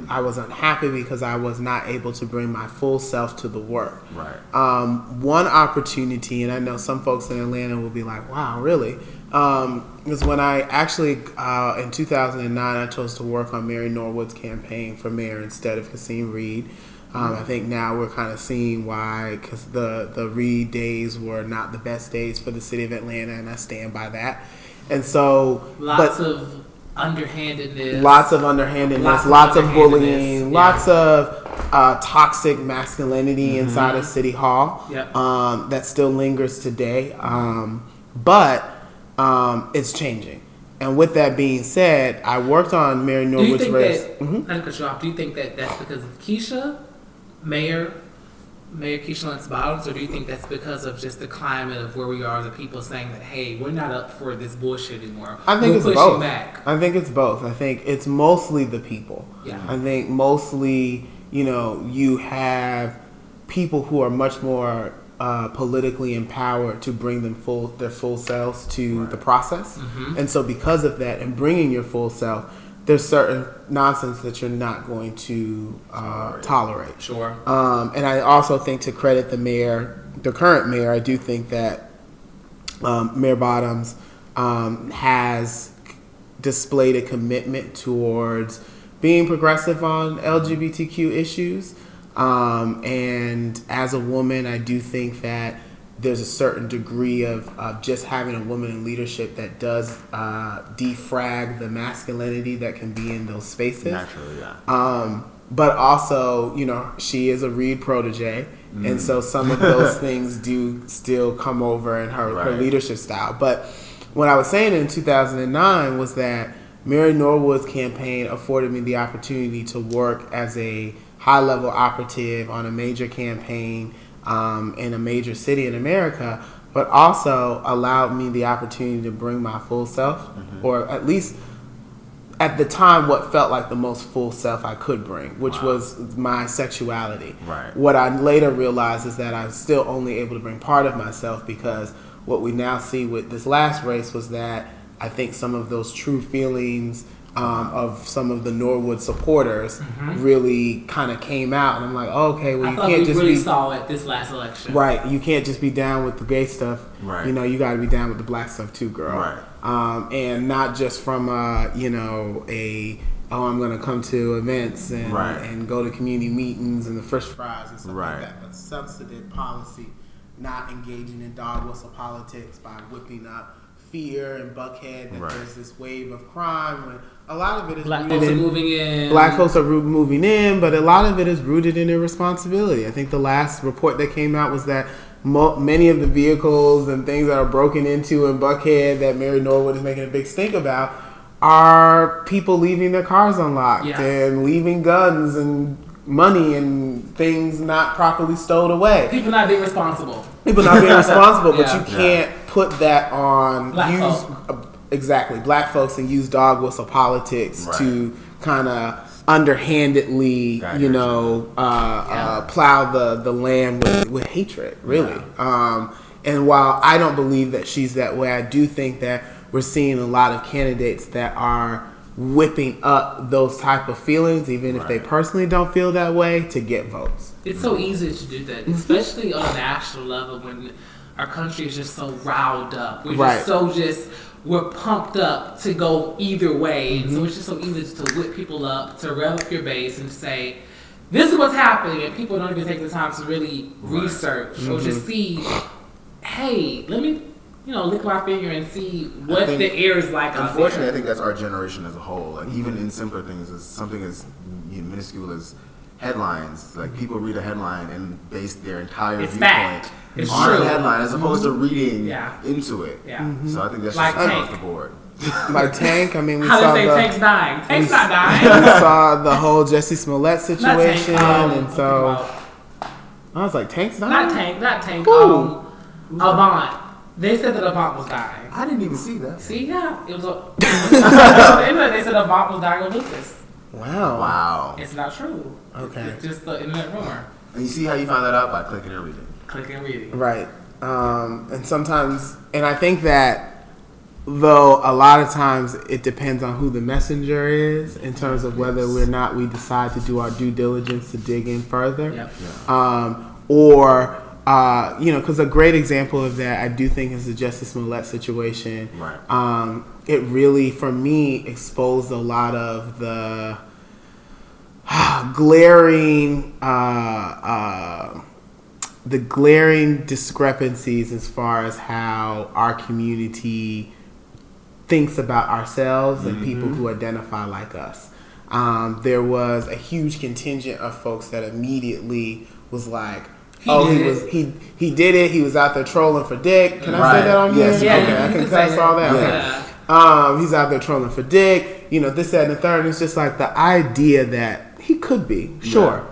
I was unhappy because I was not able to bring my full self to the work. Right. Um, one opportunity, and I know some folks in Atlanta will be like, "Wow, really?" Um, was when I actually uh, in 2009 I chose to work on Mary Norwood's campaign for mayor instead of Kasim Reed. Um, I think now we're kind of seeing why, because the the Reed days were not the best days for the city of Atlanta, and I stand by that. And so, Lots but of underhandedness. lots of underhandedness, Lots lots, of underhandedness, bullying, yeah. lots of uh, toxic masculinity Mm-hmm. inside of City Hall Yep. um, that still lingers today. Um, but um, it's changing. And with that being said, I worked on Mary Norwood's race. that? Mhm. Not to cut you off. Do you think that that's because of Keisha, Mayor, Mayor Keisha Bottoms, or do you think that's because of just the climate of where we are, the people saying that, hey, we're not up for this bullshit anymore. I think we're it's both. back. I think it's both. I think it's mostly the people. Yeah. I think mostly, you know, you have people who are much more uh, politically empowered to bring them full their full selves to the process, Mm-hmm. and so because of that, and bringing your full self, there's certain nonsense that you're not going to uh, tolerate. Sure. Um, and I also think to credit the mayor, the current mayor, I do think that um, Mayor Bottoms um, has displayed a commitment towards being progressive on LGBTQ issues. Um, and as a woman, I do think that there's a certain degree of, of just having a woman in leadership that does uh, defrag the masculinity that can be in those spaces. Naturally, yeah. Um, but also, you know, she is a Reed protege, and so some of those [laughs] things do still come over in her, her leadership style. But what I was saying in 2009 was that Mary Norwood's campaign afforded me the opportunity to work as a high level operative on a major campaign um, in a major city in America, but also allowed me the opportunity to bring my full self, or at least at the time what felt like the most full self I could bring, which Wow. was my sexuality. Right. What I later realized is that I'm still only able to bring part of myself because what we now see with this last race was that I think some of those true feelings um, of some of the Norwood supporters really kind of came out, and I'm like, oh, okay, well I you can't we just really be saw it this last election. Right. You can't just be down with the gay stuff. Right. You know, you got to be down with the black stuff too, girl. Right. Um, and not just from a, you know, a oh, I'm going to come to events and Right. and go to community meetings and the fresh fries and stuff Right. like that, but substantive policy, not engaging in dog whistle politics by whipping up fear and Buckhead that Right. there's this wave of crime when a lot of it is Black rooted folks are in- moving in. Black folks are roo- moving in, but a lot of it is rooted in irresponsibility. I think the last report that came out was that mo- many of the vehicles and things that are broken into in Buckhead that Mary Norwood is making a big stink about are people leaving their cars unlocked Yeah. and leaving guns and money and things not properly stowed away. People not being responsible. People not being [laughs] responsible, but Yeah. you can't put that on Black use folk. uh, exactly black folks and use dog whistle politics Right. to kind of underhandedly, Got you you. know, uh, uh, plow the the land with, with hatred, really. Um, and while I don't believe that she's that way, I do think that we're seeing a lot of candidates that are whipping up those type of feelings, even if they personally don't feel that way, to get votes. It's so easy to do that, especially on a national level when our country is just so riled up. We're Right. just so just we're pumped up to go either way, and Mm-hmm. so it's just so easy to whip people up, to rev up your base, and to say, "This is what's happening," and people don't even take the time to really research or Mm-hmm. just see, "Hey, let me." You know, lick my finger and see what think- the air is like Unfortunately, I think that's our generation as a whole. Like even in simpler things, as something as minuscule as headlines. Like people read a headline and base their entire It's viewpoint. It's on true. a headline as opposed to reading Yeah. into it. Yeah. So I think that's Like just Tank. across the board. [laughs] Like Tank, I mean, we How saw they say the Tank's dying? Tank's we- not [laughs] we saw the whole Jussie Smollett Not Tank. situation, Um, and so I was like, Tank's not. not Tank. Not Tank. Who? Um, Avant. They said that Avant was dying. I didn't even see that. See, yeah, it was. A, [laughs] they said Avant was dying of lupus. Wow. Wow. It's not true. Okay. It's just the internet rumor. And you see how you find that out by clicking and reading. Click and reading. Right. Um, and sometimes, and I think that though a lot of times it depends on who the messenger is in terms of whether we're not we decide to do our due diligence to dig in further. Yep. Um, or uh, you know, because a great example of that I do think is the Jussie Smollett situation. Right. Um, it really, for me, exposed a lot of the [sighs] glaring, uh, uh, the glaring discrepancies as far as how our community thinks about ourselves and people who identify like us. Um, there was a huge contingent of folks that immediately was like, He "Oh, did he it. was he he did it. He was out there trolling for dick." Can I say that on Yes, here? you okay, can. I can can say cuss that. all that. Yeah. Okay. Um, he's out there trolling for dick. You know this, that, and the third. It's just like the idea that he could be sure,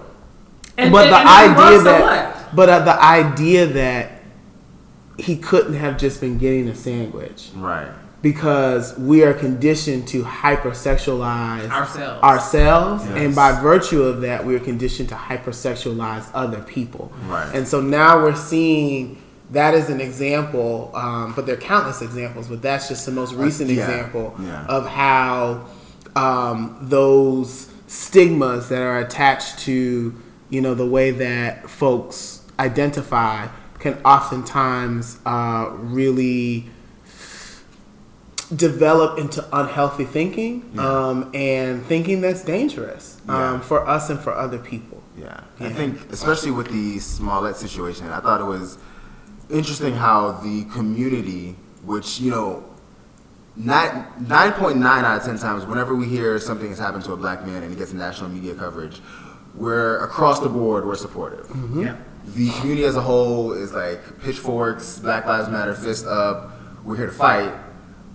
And, but and- the and idea was, so that, but uh, the idea that he couldn't have just been getting a sandwich Right. Because we are conditioned to hypersexualize Ourselves. ourselves, Yes. and by virtue of that, we are conditioned to hypersexualize other people. Right. And so now we're seeing that as an example, um, but there are countless examples, but that's just the most recent Uh, yeah. example Yeah. of how um, those stigmas that are attached to you know the way that folks identify can oftentimes uh, really develop into unhealthy thinking Yeah. um, and thinking that's dangerous Yeah. um, for us and for other people. Yeah. I think, especially with the Smollett situation, I thought it was interesting how the community, which, you know, nine- 9.9 out of 10 times, whenever we hear something has happened to a black man and it gets national media coverage, we're across the board, we're supportive. Yeah. The community as a whole is like pitchforks, Black Lives Matter, fist up, we're here to fight.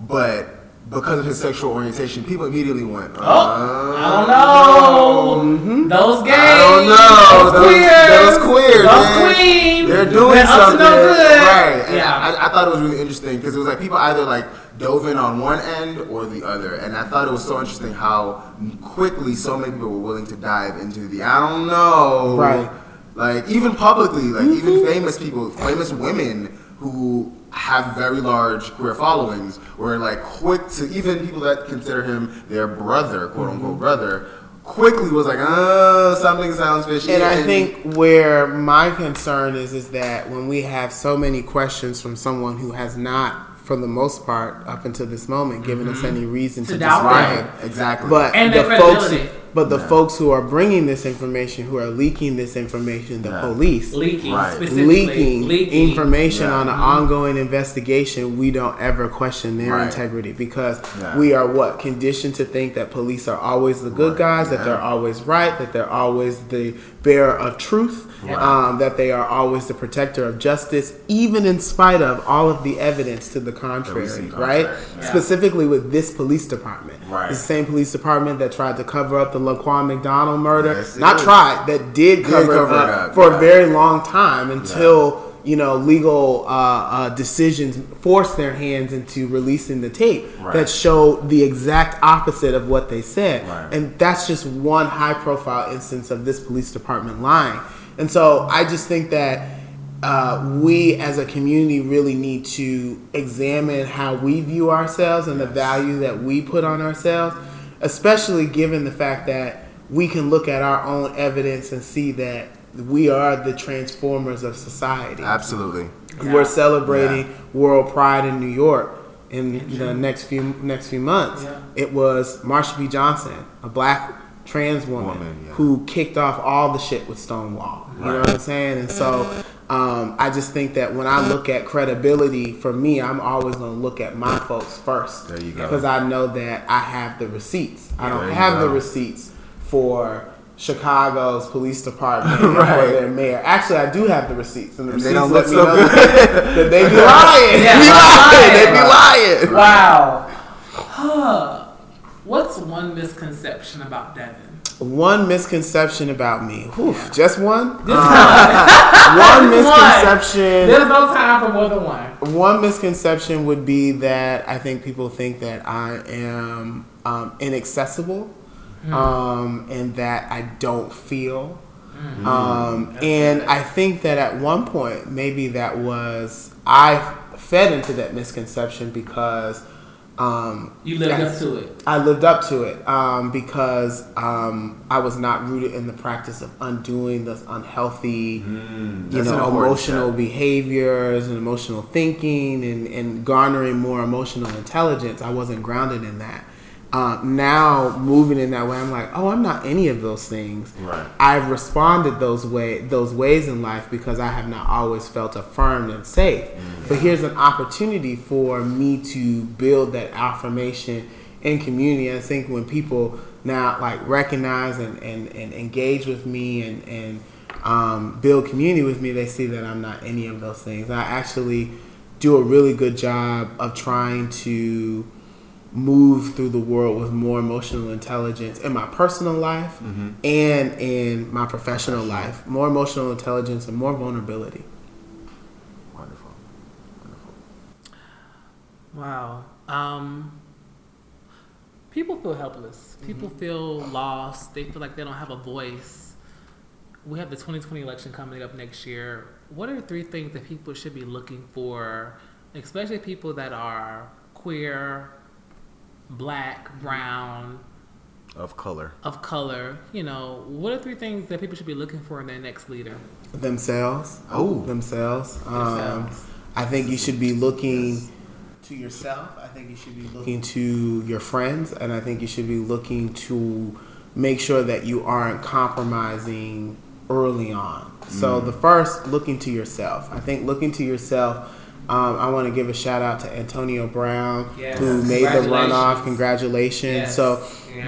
But because of his sexual orientation, people immediately went, Oh, I don't know. Oh. Those gays. I don't know. Those, Those, those queers, Those queens. They're doing They're something, no good. right? And Yeah. I, I thought it was really interesting because it was like people either like dove in on one end or the other, and I thought it was so interesting how quickly so many people were willing to dive into the I don't know, Right. Like even publicly, like even mm-hmm. famous people, famous women who have very large queer followings were like quick to even people that consider him their brother, quote unquote brother, quickly was like, uh, something sounds fishy. And I think where my concern is is that when we have so many questions from someone who has not, for the most part, up until this moment, given us any reason to, To doubt disregard right, exactly. But And the folks, credibility. But the folks who are bringing this information, who are leaking this information, the Yeah. police, Leaking. Right. Specifically. leaking, Leaking. information Yeah. on an ongoing investigation, we don't ever question their Right. integrity because Yeah. we are what conditioned to think that police are always the good Right. guys, that they're always right, that they're always the bearer of truth, Right. um, that they are always the protector of justice, even in spite of all of the evidence to the contrary, see right? contrary, yeah. Specifically with this police department, Right. the same police department that tried to cover up the Laquan McDonald murder, Yes, not is. tried, that did cover, cover up, up, for yeah. a very long time until you know legal uh, uh, decisions forced their hands into releasing the tape Right. that showed the exact opposite of what they said, Right. and that's just one high-profile instance of this police department lying. And so I just think that. Uh, we as a community really need to examine how we view ourselves and the value that we put on ourselves, especially given the fact that we can look at our own evidence and see that we are the transformers of society. absolutely. Yeah. We're celebrating World Pride in New York in the next few next few months. Yeah. It was Marsha P. Johnson, a black trans woman, Woman, yeah. who kicked off all the shit with Stonewall. You know what I'm saying? And so um, I just think that when I look at credibility, for me, I'm always going to look at my folks first. There you go. Because I know that I have the receipts. I don't you have the receipts for Chicago's police department [laughs] Right. for their mayor. Actually, I do have the receipts, and the And receipts they don't let look me so know good. that that they be [laughs] lying. Yeah, they be lying. They lying. be lying. Wow. Huh. What's one misconception about Devin? One misconception about me. Whew, Just one. This [laughs] One One. misconception. There's no time for more than one. One misconception would be that I think people think that I am um, inaccessible um, and that I don't feel. Um, and I think that at one point, maybe that was, I fed into that misconception because. Um, You lived up to it. I lived up to it um, because um, I was not rooted in the practice of undoing this unhealthy, you know, emotional step. behaviors and emotional thinking and, and garnering more emotional intelligence. I wasn't grounded in that. Uh, now moving in that way, I'm like, oh, I'm not any of those things. Right. I've responded those way those ways in life because I have not always felt affirmed and safe. But here's an opportunity for me to build that affirmation in community. I think when people now like recognize and, and, and engage with me and, and um, build community with me, they see that I'm not any of those things. I actually do a really good job of trying to move through the world with more emotional intelligence in my personal life and in my professional life. More emotional intelligence and more vulnerability. Wonderful. Wonderful. Wow. Um, people feel helpless. People feel lost. They feel like they don't have a voice. We have the 2020 election coming up next year. What are three things that people should be looking for, especially people that are queer, black, brown, Of color. of color? You know, what are three things that people should be looking for in their next leader? Themselves. Oh. Themselves. Um, I think you should be looking to yourself. I think you should be looking to your friends. And I think you should be looking to make sure that you aren't compromising early on. So the first, looking to yourself. I think looking to yourself. Um, I want to give a shout out to Antonio Brown Yes. who made the runoff. Congratulations. Congratulations. Yes. So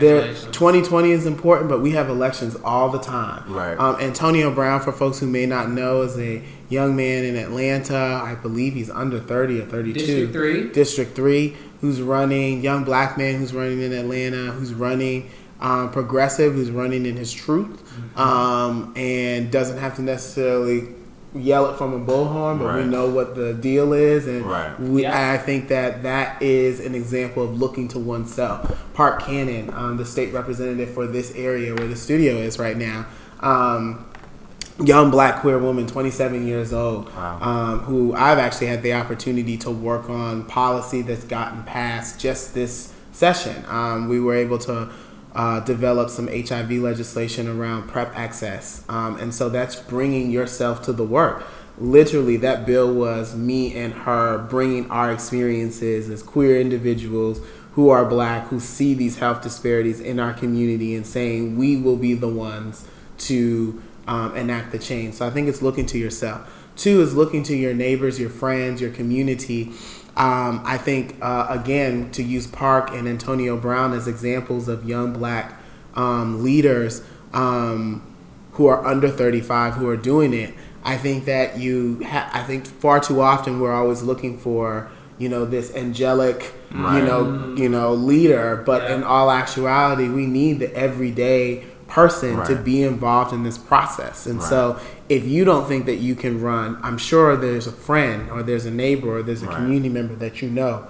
there, Congratulations. 2020 is important, but we have elections all the time. Right. Um, Antonio Brown, for folks who may not know, is a young man in Atlanta. I believe he's under 30 or 32. District three? District 3, who's running, young black man who's running in Atlanta, who's running um, progressive, who's running in his truth, Mm-hmm. um, and doesn't have to necessarily yell it from a bullhorn, but we know what the deal is. And Right. we, Yeah. I think that that is an example of looking to oneself. Park Cannon, um, the state representative for this area where the studio is right now, um, young black queer woman, 27 years old, Wow. um, who I've actually had the opportunity to work on policy that's gotten passed just this session. Um, we were able to uh, develop some HIV legislation around PrEP access. Um, and so that's bringing yourself to the work. Literally, that bill was me and her bringing our experiences as queer individuals who are black, who see these health disparities in our community, and saying we will be the ones to um, enact the change. So I think it's looking to yourself. Two is looking to your neighbors, your friends, your community. Um, I think, uh, again, to use Park and Antonio Brown as examples of young black um, leaders um, who are under 35 who are doing it, I think that you, ha- I think far too often we're always looking for, you know, this angelic, you know, you know, leader. But Yeah. in all actuality, we need the everyday person to be involved in this process. And so if you don't think that you can run, I'm sure there's a friend or there's a neighbor or there's a Right. community member that you know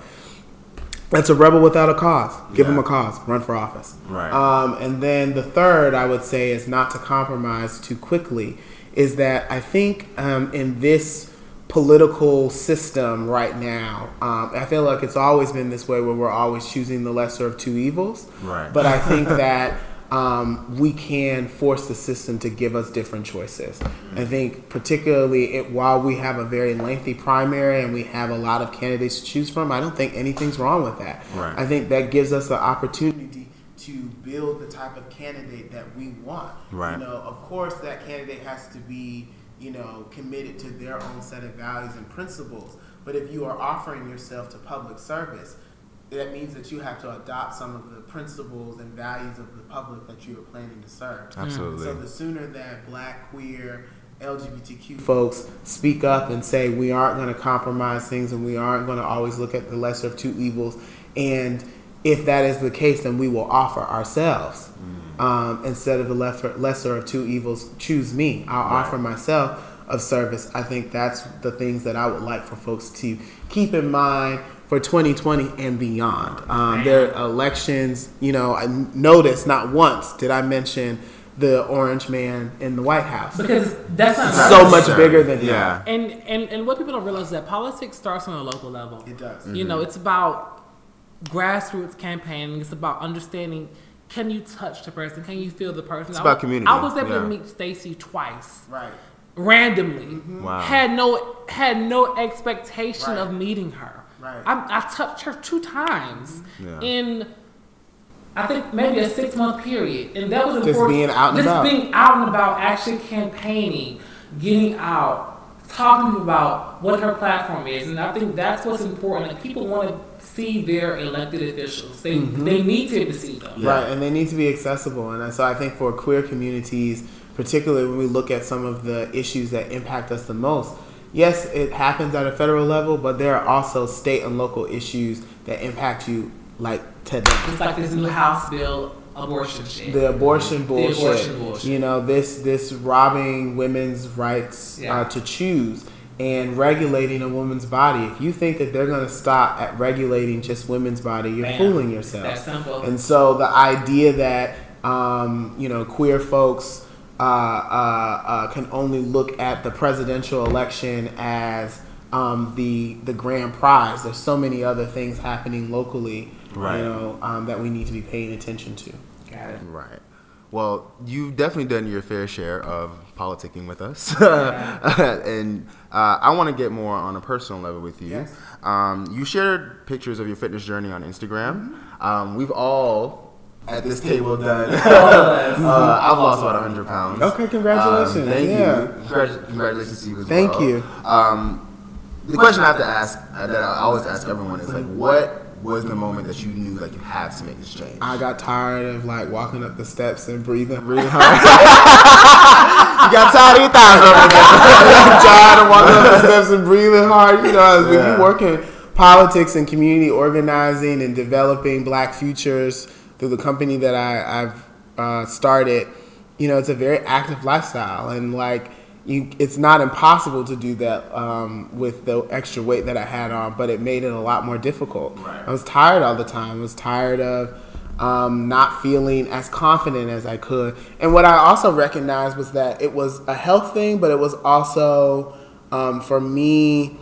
that's a rebel without a cause. Give Yeah. them a cause. Run for office. Right. Um, and then the third, I would say, is not to compromise too quickly. Is that I think um, in this political system right now, um, I feel like it's always been this way where we're always choosing the lesser of two evils. Right. But I think [laughs] that um, we can force the system to give us different choices. I think, particularly it, while we have a very lengthy primary and we have a lot of candidates to choose from, I don't think anything's wrong with that. Right. I think that gives us the opportunity to build the type of candidate that we want. Right. You know, of course, that candidate has to be, you know, committed to their own set of values and principles. But if you are offering yourself to public service, that means that you have to adopt some of the principles and values of the public that you are planning to serve. Absolutely. So the sooner that black, queer, LGBTQ folks speak up and say we aren't going to compromise things and we aren't going to always look at the lesser of two evils, and if that is the case, then we will offer ourselves um, instead of the lesser, lesser of two evils. Choose me. I'll offer myself of service. I think that's the things that I would like for folks to keep in mind for 2020 and beyond. Um, there are elections. You know, I noticed not once did I mention the orange man in the White House. because that's not so much Sure. bigger than him. Yeah. And, and and what people don't realize is that politics starts on a local level. It does. You know, it's about grassroots campaigning. It's about understanding. Can you touch the person? Can you feel the person? It's about community, I was able yeah. to meet Stacey twice Right. randomly. Wow. Had no had no expectation Right. of meeting her. Right. I, I touched her two times Yeah. in. I think maybe a six month period, and that was Just important. being out and Just about. being out and about, actually campaigning, getting out, talking about what her platform is, and I think that's what's important. Like people want to see their elected officials. They Mm-hmm. they need to be able to see them. Right, and they need to be accessible. And so I think for queer communities, particularly when we look at some of the issues that impact us the most, yes, it happens at a federal level, but there are also state and local issues that impact you like today. Just like this new House bill abortion shit. The abortion bullshit, The abortion bullshit. you know, this this robbing women's rights Yeah. uh, to choose and regulating a woman's body. If you think that they're going to stop at regulating just women's body, you're Bam. fooling yourself. And so the idea that um, you know queer folks uh, uh, uh, can only look at the presidential election as um, the the grand prize. There's so many other things happening locally, Right. you know, um, that we need to be paying attention to. Got it. Right. Well, you've definitely done your fair share of politicking with us, [laughs] and uh, I want to get more on a personal level with you. Yes. Um, you shared pictures of your fitness journey on Instagram. Um, we've all at this table done. [laughs] [laughs] uh, I've lost about hundred pounds. Okay, congratulations. Um, thank Yeah. you. Congrat- Congratulations to you as Thank well. you. Um, the question I have to ask, uh, that I always ask everyone, is like, what was the moment that you knew like you had to make this change? I got tired of like walking up the steps and breathing. [laughs] Really hard. you got tired of your thighs over there. I'm tired of walking up the steps and breathing hard. You know, when Yeah. you work in politics and community organizing and developing Black futures through the company that I, I've uh, started, you know, it's a very active lifestyle, and like you, it's not impossible to do that um, with the extra weight that I had on, but it made it a lot more difficult. I was tired all the time. I was tired of um, not feeling as confident as I could. And what I also recognized was that it was a health thing, but it was also um, for me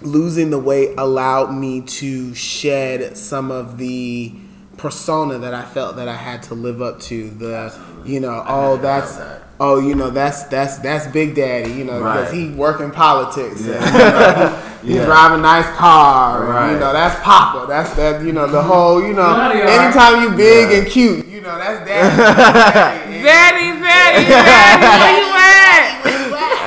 losing the weight allowed me to shed some of the persona that I felt that I had to live up to. The you know, oh that's oh you know that's that's that's Big Daddy, you know, because Right. he work in politics. And, you know, he, [laughs] he Yeah. drive a nice car. And, you know, that's Papa. That's that. You know, the mm-hmm. whole. You know, Yeah, anytime you big Yeah. and cute, you know, that's Daddy. Very, very, very. Where you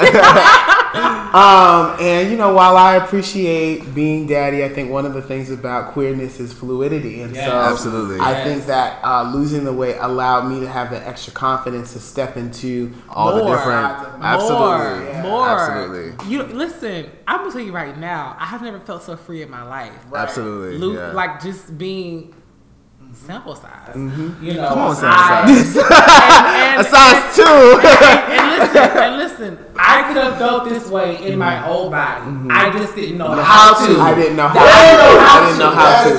at? [laughs] [laughs] Um, and you know, while I appreciate being daddy, I think one of the things about queerness is fluidity, and Yes. so Absolutely. I Yes. think that uh, losing the weight allowed me to have the extra confidence to step into All the More. different. More. Absolutely. Yeah. More. Absolutely. You listen. I'm gonna tell you right now. I have never felt so free in my life. Absolutely. Lu- yeah. Like just being sample size. Mm-hmm. You know, Come on, sample size. and, [laughs] a and, size two. and listen, and listen. I could have felt this way in my old body. I just didn't know How how to. to. I didn't know how. I didn't know how I didn't know to. how to.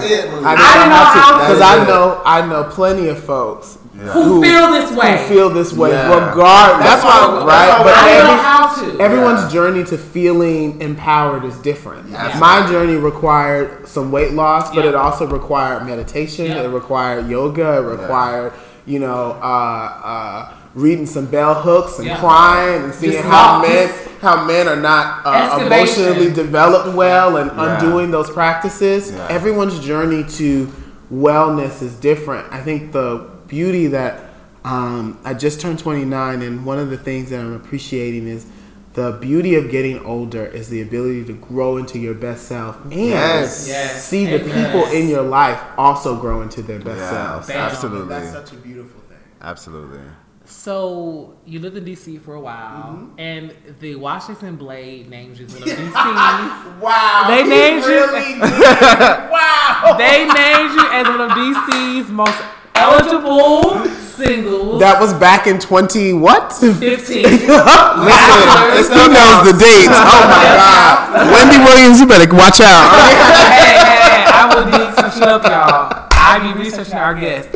I didn't know how how to to. because I know I know plenty of folks Who feel this way? who feel this way, Yeah. regardless. That's why- right? but I didn't know how to. Everyone's Yeah. journey to feeling empowered is different. Yeah. My journey required some weight loss, but Yeah. it also required meditation. Yeah. It required yoga. It required, you know, uh, uh, reading some bell hooks and Yeah. crying and seeing Just how walk- men how men are not uh, emotionally developed well and Yeah. undoing those practices. Yeah. Everyone's journey to wellness is different. I think the beauty that um, I just turned 29, and one of the things that I'm appreciating is the beauty of getting older is the ability to grow into your best self and Yes. Yes. see the Amen. people in your life also grow into their best Yes, selves. Absolutely, That's such a beautiful thing. absolutely. So you lived in DC for a while, Mm-hmm. and the Washington Blade named you one of [laughs] DC's. Wow. They he named you- really did. [laughs] wow. they named you as one of DC's most eligible singles. That was back in 20 what? 15. [laughs] Listen, he knows the dates. [laughs] Oh my God. Wendy Williams, you better watch out. [laughs] hey, hey, I will dig some shit up, y'all. I be researching our guests.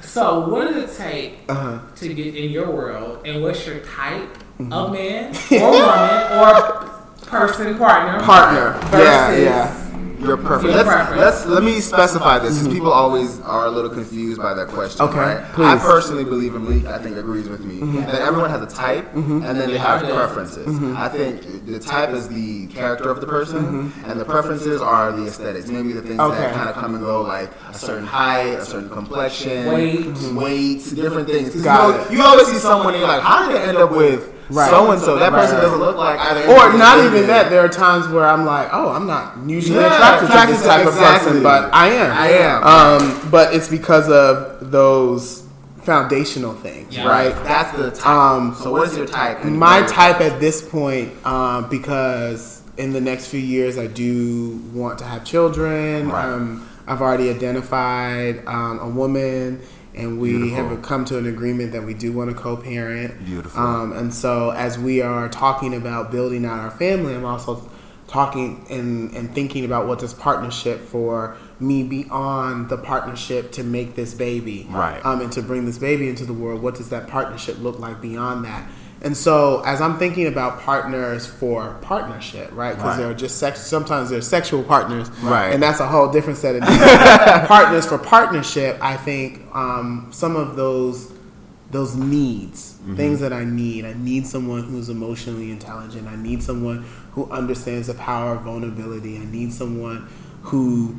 So, what does it take Uh-huh. to get in your world, and what's your type Mm-hmm. of man or woman or person, partner? Partner. Yeah, Versus- yeah. Your preference. Let's, preference. let's let me specify this because people always are a little confused by that question. Okay, right? please. Mm-hmm. I personally believe, and Malik, I think, agrees with me that everyone has a type, and then they have preferences. Mm-hmm. I think the type is the character of the person, and the preferences are the aesthetics. Maybe the things Mm-hmm. Okay. that kind of come and go, like a certain height, a certain complexion, Weight. weight, different things. Got you, know, it. you always see someone and you're like, how did they end up with Right. so and so? That person Right. doesn't look like either. Or not they even that. There are times where I'm like, oh, I'm not usually Yeah, attracted to this to- type of person, but I am. I am. Um, but it's because of those foundational things, Yeah. right? That's the type. Um, so what is your type? and My type at this point, um, because in the next few years I do want to have children. Right. Um, I've already identified um, a woman, and we Beautiful. have come to an agreement that we do want to co-parent. Beautiful. Um, and so as we are talking about building out our family, I'm also talking and, and thinking about what this partnership for me beyond the partnership to make this baby Right. um, and to bring this baby into the world what does that partnership look like beyond that and so as i'm thinking about partners for partnership right because Right. there are just sex sometimes there's sexual partners Right. and that's a whole different set of [laughs] partners for partnership i think um, some of those those needs, Mm-hmm. things that I need. I need someone who's emotionally intelligent. I need someone who understands the power of vulnerability. I need someone who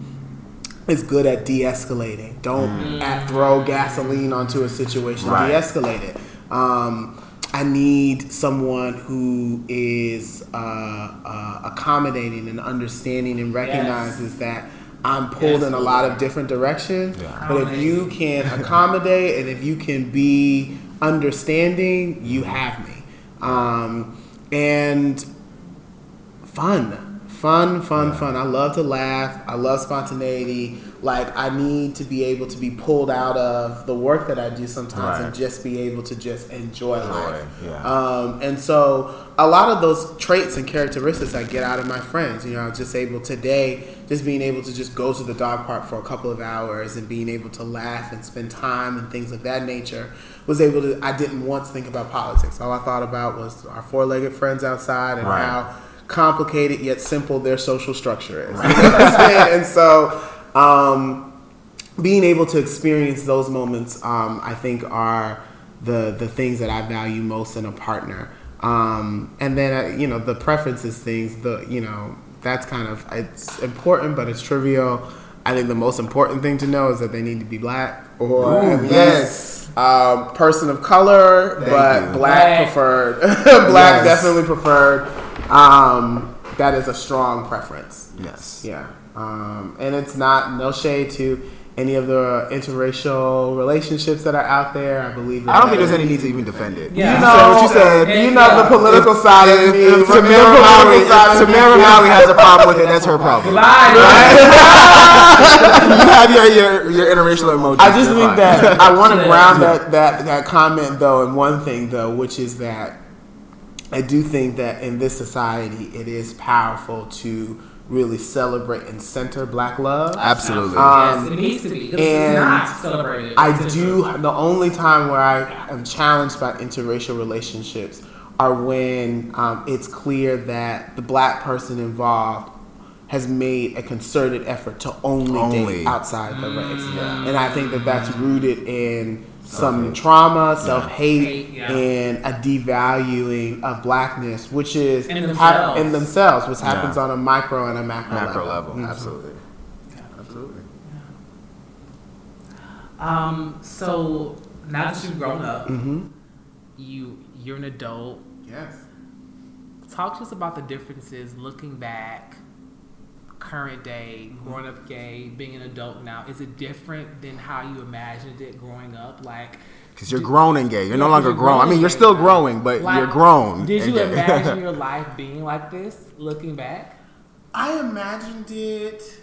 is good at de-escalating. Don't at throw gasoline onto a situation. Mm. Right. De-escalate it. Um, I need someone who is uh, uh, accommodating and understanding and recognizes that I'm pulled in a lot of different directions. Yeah. But if you can accommodate and if you can be understanding, you have me. Um, and fun, fun, fun, fun. I love to laugh. I love spontaneity. Like I need to be able to be pulled out of the work that I do sometimes and just be able to just enjoy life. yeah. Um, and so a lot of those traits and characteristics I get out of my friends. You know, I was just able today, just being able to just go to the dog park for a couple of hours and being able to laugh and spend time and things of that nature was able to. I didn't once think about politics. All I thought about was our four-legged friends outside and Right. how complicated yet simple their social structure is. You know what I'm saying? and so. Um, being able to experience those moments, um, I think, are the the things that I value most in a partner. Um, and then, uh, you know, the preferences things. The you know, that's kind of it's important, but it's trivial. I think the most important thing to know is that they need to be black or Ooh, yes. um, person of color, Thank but you. black Black. preferred. [laughs] black Yes. definitely preferred. Um, that is a strong preference. Yes. Yeah. Um, and it's not no shade to any of the interracial relationships that are out there. I believe that I don't think there's any need to even defend it. Yeah. You You know said what you said. And- You know the yeah. political side of If, me. if the Tamara political Maui, side of me. Tamera Mowry has a problem with it, that's her problem. [laughs] Lie. [laughs] you have your, your, your interracial emojis. I just think that I want to ground that, that that comment though in one thing though, which is that I do think that in this society it is powerful to really celebrate and center Black love. Absolutely. Um, yes, it needs to be. Because and it's not celebrated. I do. The only time where I am challenged by interracial relationships are when um, it's clear that the black person involved has made a concerted effort to only, Only. date outside the race, Mm. and I think that that's rooted in some trauma, self hate, Hate, yeah. and a devaluing of blackness, which is In hap- themselves. in themselves, which happens Yeah. on a micro and a macro, Macro level. Mhm. Absolutely. Absolutely. Um. So now that you've grown up, Mm-hmm. you you're an adult. Yes. talk to us about the differences looking back, current day, growing up gay, being an adult now. Is it different than how you imagined it growing up? Like, Because you're grown and gay. You're no longer longer 'cause you're grown. I mean, you're still growing, but like, you're grown. Did you imagine [laughs] your life being like this, looking back? I imagined it.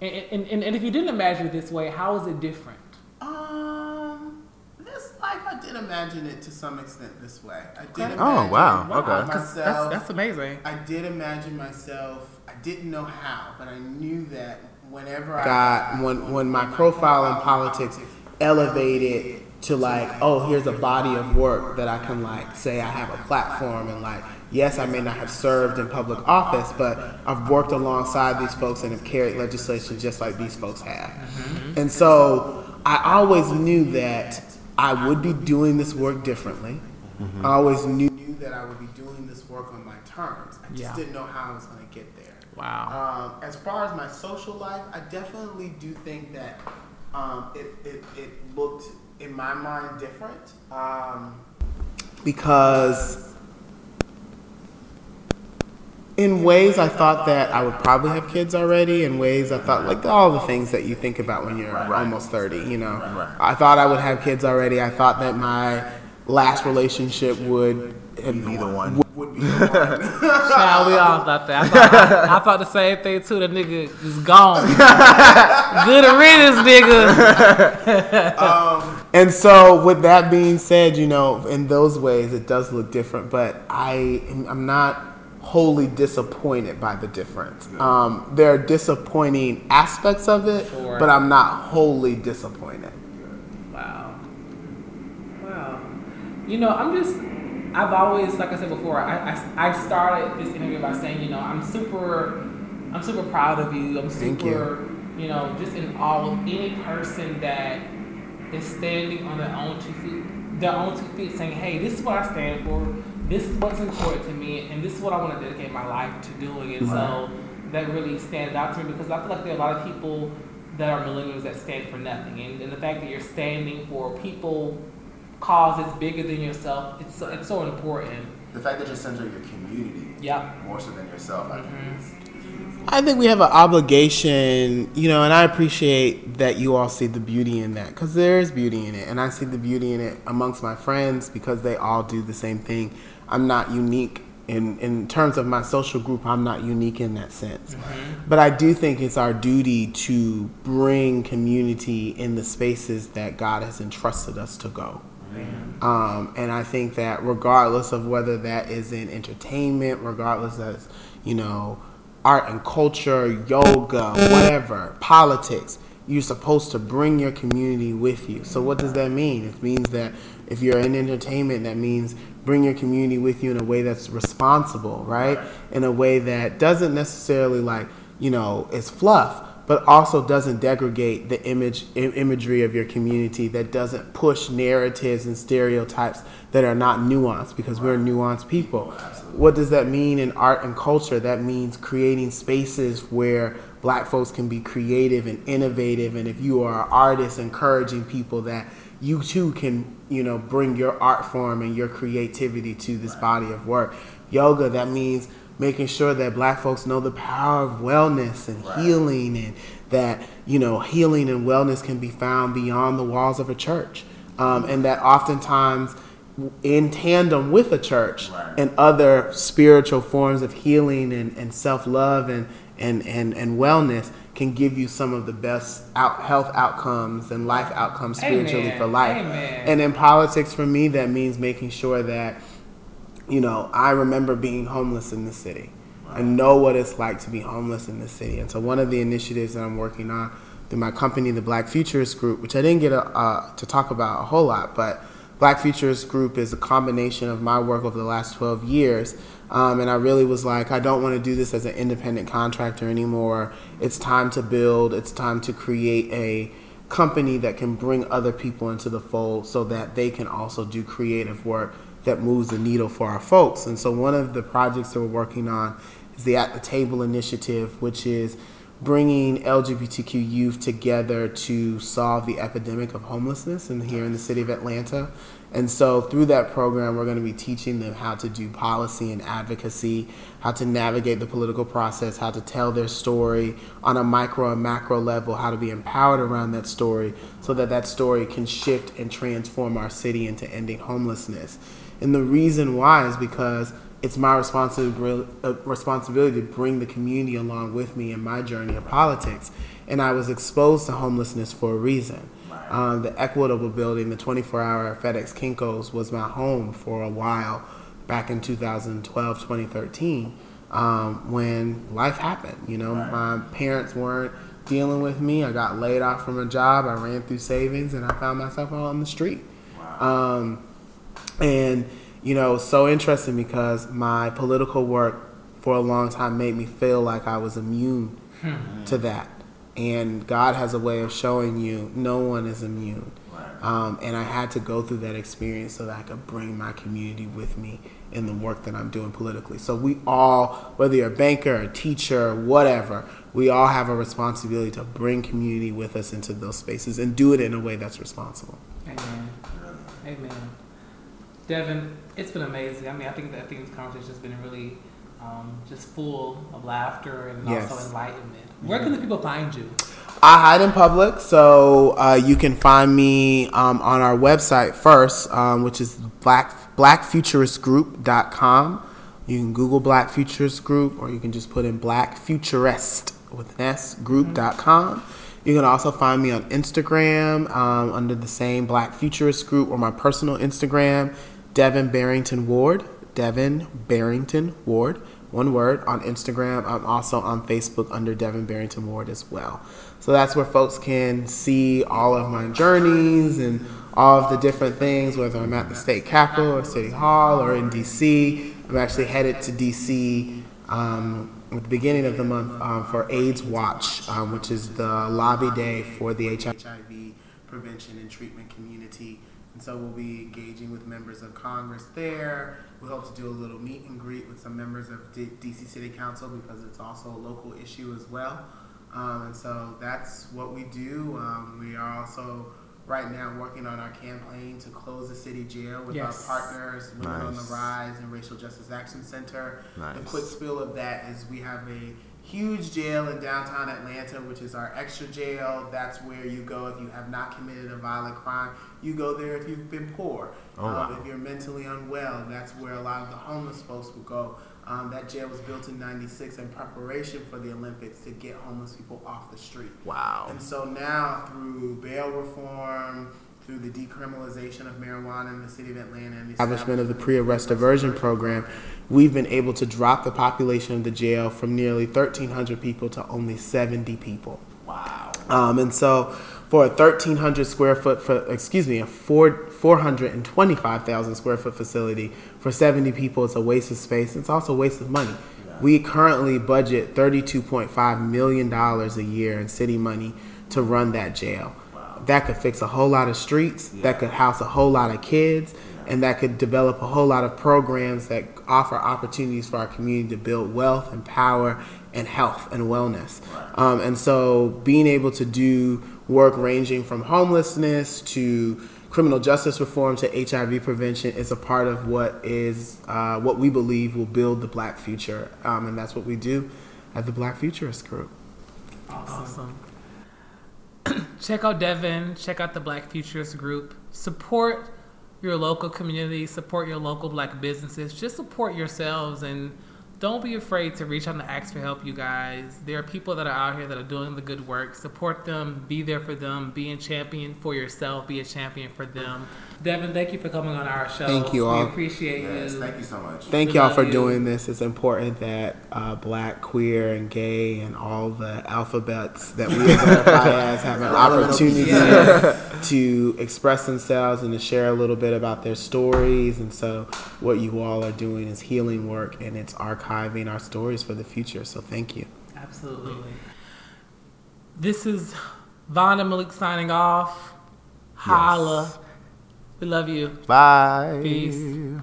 And, and, and, and if you didn't imagine it this way, how is it different? Um, this life I did imagine it to some extent this way. I did. Okay. Imagine Oh, wow. Okay, Myself, That's, that's amazing. I did imagine myself. I didn't know how, but I knew that whenever I got when when my profile in politics elevated to like, oh, here's a body of work that I can like say I have a platform and like, yes, I may not have served in public office, but I've worked alongside these folks and have carried legislation just like these folks have. Mm-hmm. And so I always knew that I would be doing this work differently. Mm-hmm. I always knew that I would be doing this work on my terms. I just Yeah. didn't know how I was going to. Wow. Um, as far as my social life, I definitely do think that um, it, it, it looked, in my mind, different. Um, because in ways I thought that I would probably have kids already. In ways I thought like all the things that you think about when you're almost 30, you know. I thought I would have kids already. I thought that my last relationship would Be the one. would be the one. [laughs] Child, we all thought that. I thought, I, I thought the same thing too. The nigga is gone. [laughs] Good riddance, nigga. [laughs] And so, with that being said, you know, in those ways, it does look different, but I, I'm not wholly disappointed by the difference. Um, there are disappointing aspects of it, Sure. but I'm not wholly disappointed. Wow. Wow. You know, I'm just, I've always, like I said before, I, I, I started this interview by saying, you know, I'm super, I'm super proud of you. I'm Thank super, you. know, just in awe of any person that is standing on their own two feet, their own two feet saying, hey, this is what I stand for. This is what's important to me, and this is what I want to dedicate my life to doing. And so that really stands out to me because I feel like there are a lot of people that are millennials that stand for nothing, and, and the fact that you're standing for people causes bigger than yourself, it's so, it's so important. The fact that you're centering your community Yep. more so than yourself, I think mm-hmm. is. I think we have an obligation, you know, and I appreciate that you all see the beauty in that because there is beauty in it. And I see the beauty in it amongst my friends because they all do the same thing. I'm not unique in, in terms of my social group, I'm not unique in that sense. Mm-hmm. But I do think it's our duty to bring community in the spaces that God has entrusted us to go. Um, and I think that regardless of whether that is in entertainment, regardless of, you know, art and culture, yoga, whatever, politics, you're supposed to bring your community with you. So what does that mean? It means that if you're in entertainment, that means bring your community with you in a way that's responsible, right? In a way that doesn't necessarily like, you know, is fluff, but also doesn't degrade the image imagery of your community that doesn't push narratives and stereotypes that are not nuanced because we're nuanced people. What does that mean in art and culture? That means creating spaces where black folks can be creative and innovative and if you are an artist encouraging people that you too can you know bring your art form and your creativity to this body of work. Yoga that means making sure that black folks know the power of wellness and healing and that you know healing and wellness can be found beyond the walls of a church um, and that oftentimes in tandem with a church and other spiritual forms of healing and, and self-love and, and, and, and wellness can give you some of the best out, health outcomes and life outcomes spiritually Amen. for life Amen. and in politics for me that means making sure that you know, I remember being homeless in the city. I know what it's like to be homeless in the city. And so one of the initiatives that I'm working on through my company, the Black Futurist Group, which I didn't get a, uh, to talk about a whole lot, but Black Futurist Group is a combination of my work over the last 12 years. Um, and I really was like, I don't want to do this as an independent contractor anymore. It's time to build, it's time to create a company that can bring other people into the fold so that they can also do creative work that moves the needle for our folks. And so one of the projects that we're working on is the At the Table initiative, which is bringing LGBTQ youth together to solve the epidemic of homelessness in here in the city of Atlanta. And so through that program, we're going to be teaching them how to do policy and advocacy, how to navigate the political process, how to tell their story on a micro and macro level, how to be empowered around that story so that that story can shift and transform our city into ending homelessness. And the reason why is because it's my responsibility uh, responsibility to bring the community along with me in my journey of politics. And I was exposed to homelessness for a reason. Um, the Equitable building, the 24 hour FedEx Kinko's, was my home for a while back in 2012, 2013, um, when life happened. You know, right. my parents weren't dealing with me. I got laid off from a job. I ran through savings and I found myself out on the street. Wow. Um, and you know, so interesting because my political work for a long time made me feel like I was immune hmm. to that. And God has a way of showing you no one is immune. Um, and I had to go through that experience so that I could bring my community with me in the work that I'm doing politically. So we all, whether you're a banker, a teacher, whatever, we all have a responsibility to bring community with us into those spaces and do it in a way that's responsible. Amen. Amen. Devin, it's been amazing. I mean, I think that I think this conversation has been really um, just full of laughter and yes. also enlightenment. Where can the people find you? I hide in public, so uh, you can find me um, on our website first, um, which is black blackfuturistgroup.com. You can Google Black Futurist Group, or you can just put in Black Futurist with an S group.com. You can also find me on Instagram um, under the same Black Futurist Group, or my personal Instagram Devin Barrington Ward. Devin Barrington Ward. One word on Instagram. I'm also on Facebook under Devin Barrington Ward as well. So that's where folks can see all of my journeys and all of the different things, whether I'm at the state capitol or city hall or in DC. I'm actually headed to DC um, at the beginning of the month um, for AIDS Watch, um, which is the lobby day for the HIV prevention and treatment community. And so we'll be engaging with members of Congress there. We hope to do a little meet and greet with some members of D- DC City Council because it's also a local issue as well. Um, and so that's what we do. Um, we are also right now working on our campaign to close the city jail with yes. our partners, Women nice. on the Rise and Racial Justice Action Center. Nice. The quick spill of that is we have a huge jail in downtown Atlanta, which is our extra jail. That's where you go if you have not committed a violent crime. You go there if you've been poor. Oh, um, wow. If you're mentally unwell, that's where a lot of the homeless folks will go. Um, that jail was built in '96 in preparation for the Olympics to get homeless people off the street. Wow. And so now, through bail reform, through the decriminalization of marijuana in the city of Atlanta and the establishment of the pre-arrest diversion program, we've been able to drop the population of the jail from nearly 1,300 people to only 70 people. Wow. Um, and so for a 1,300 square foot, for, excuse me, a four, 425,000 square foot facility for 70 people, it's a waste of space. It's also a waste of money. We currently budget $32.5 million a year in city money to run that jail. That could fix a whole lot of streets, yeah. that could house a whole lot of kids, yeah. and that could develop a whole lot of programs that offer opportunities for our community to build wealth and power and health and wellness. Right. Um, and so being able to do work ranging from homelessness to criminal justice reform to HIV prevention is a part of what is uh, what we believe will build the Black future, um, and that's what we do at the Black Futurist Group. Awesome. awesome. [clears throat] check out Devin. Check out the Black Futurist Group. Support your local community. Support your local Black businesses. Just support yourselves and don't be afraid to reach out and ask for help, you guys. There are people that are out here that are doing the good work. Support them, be there for them, be a champion for yourself, be a champion for them. Devin, thank you for coming on our show. Thank you all. We appreciate yes, you. Thank you so much. Thank we y'all for you. doing this. It's important that uh, black, queer, and gay and all the alphabets that we [laughs] identify as have an opportunity yes. [laughs] to express themselves and to share a little bit about their stories. And so, what you all are doing is healing work and it's archiving our stories for the future. So, thank you. Absolutely. This is Vaun and Malik signing off. Holla. Yes. We love you. Bye. Peace.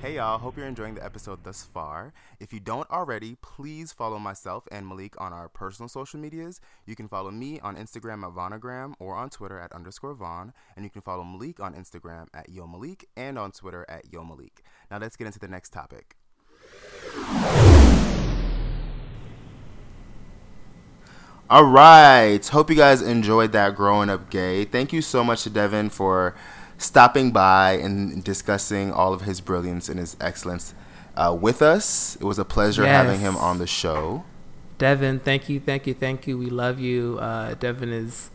Hey Hey y'all, hope you're enjoying the episode thus far. If you don't already, please follow myself and Malik on our personal social medias. You can follow me on Instagram at Vaunagram or on Twitter at underscore Vaun, and you can follow Malik on Instagram at Yo Malik and on Twitter at Yo Malik. Now let's get into the next topic. All right. Hope you guys enjoyed that growing up gay. Thank you so much to Devin for stopping by and discussing all of his brilliance and his excellence uh, with us. It was a pleasure Yes. having him on the show. Devin, thank you, thank you, thank you. We love you. Uh, Devin is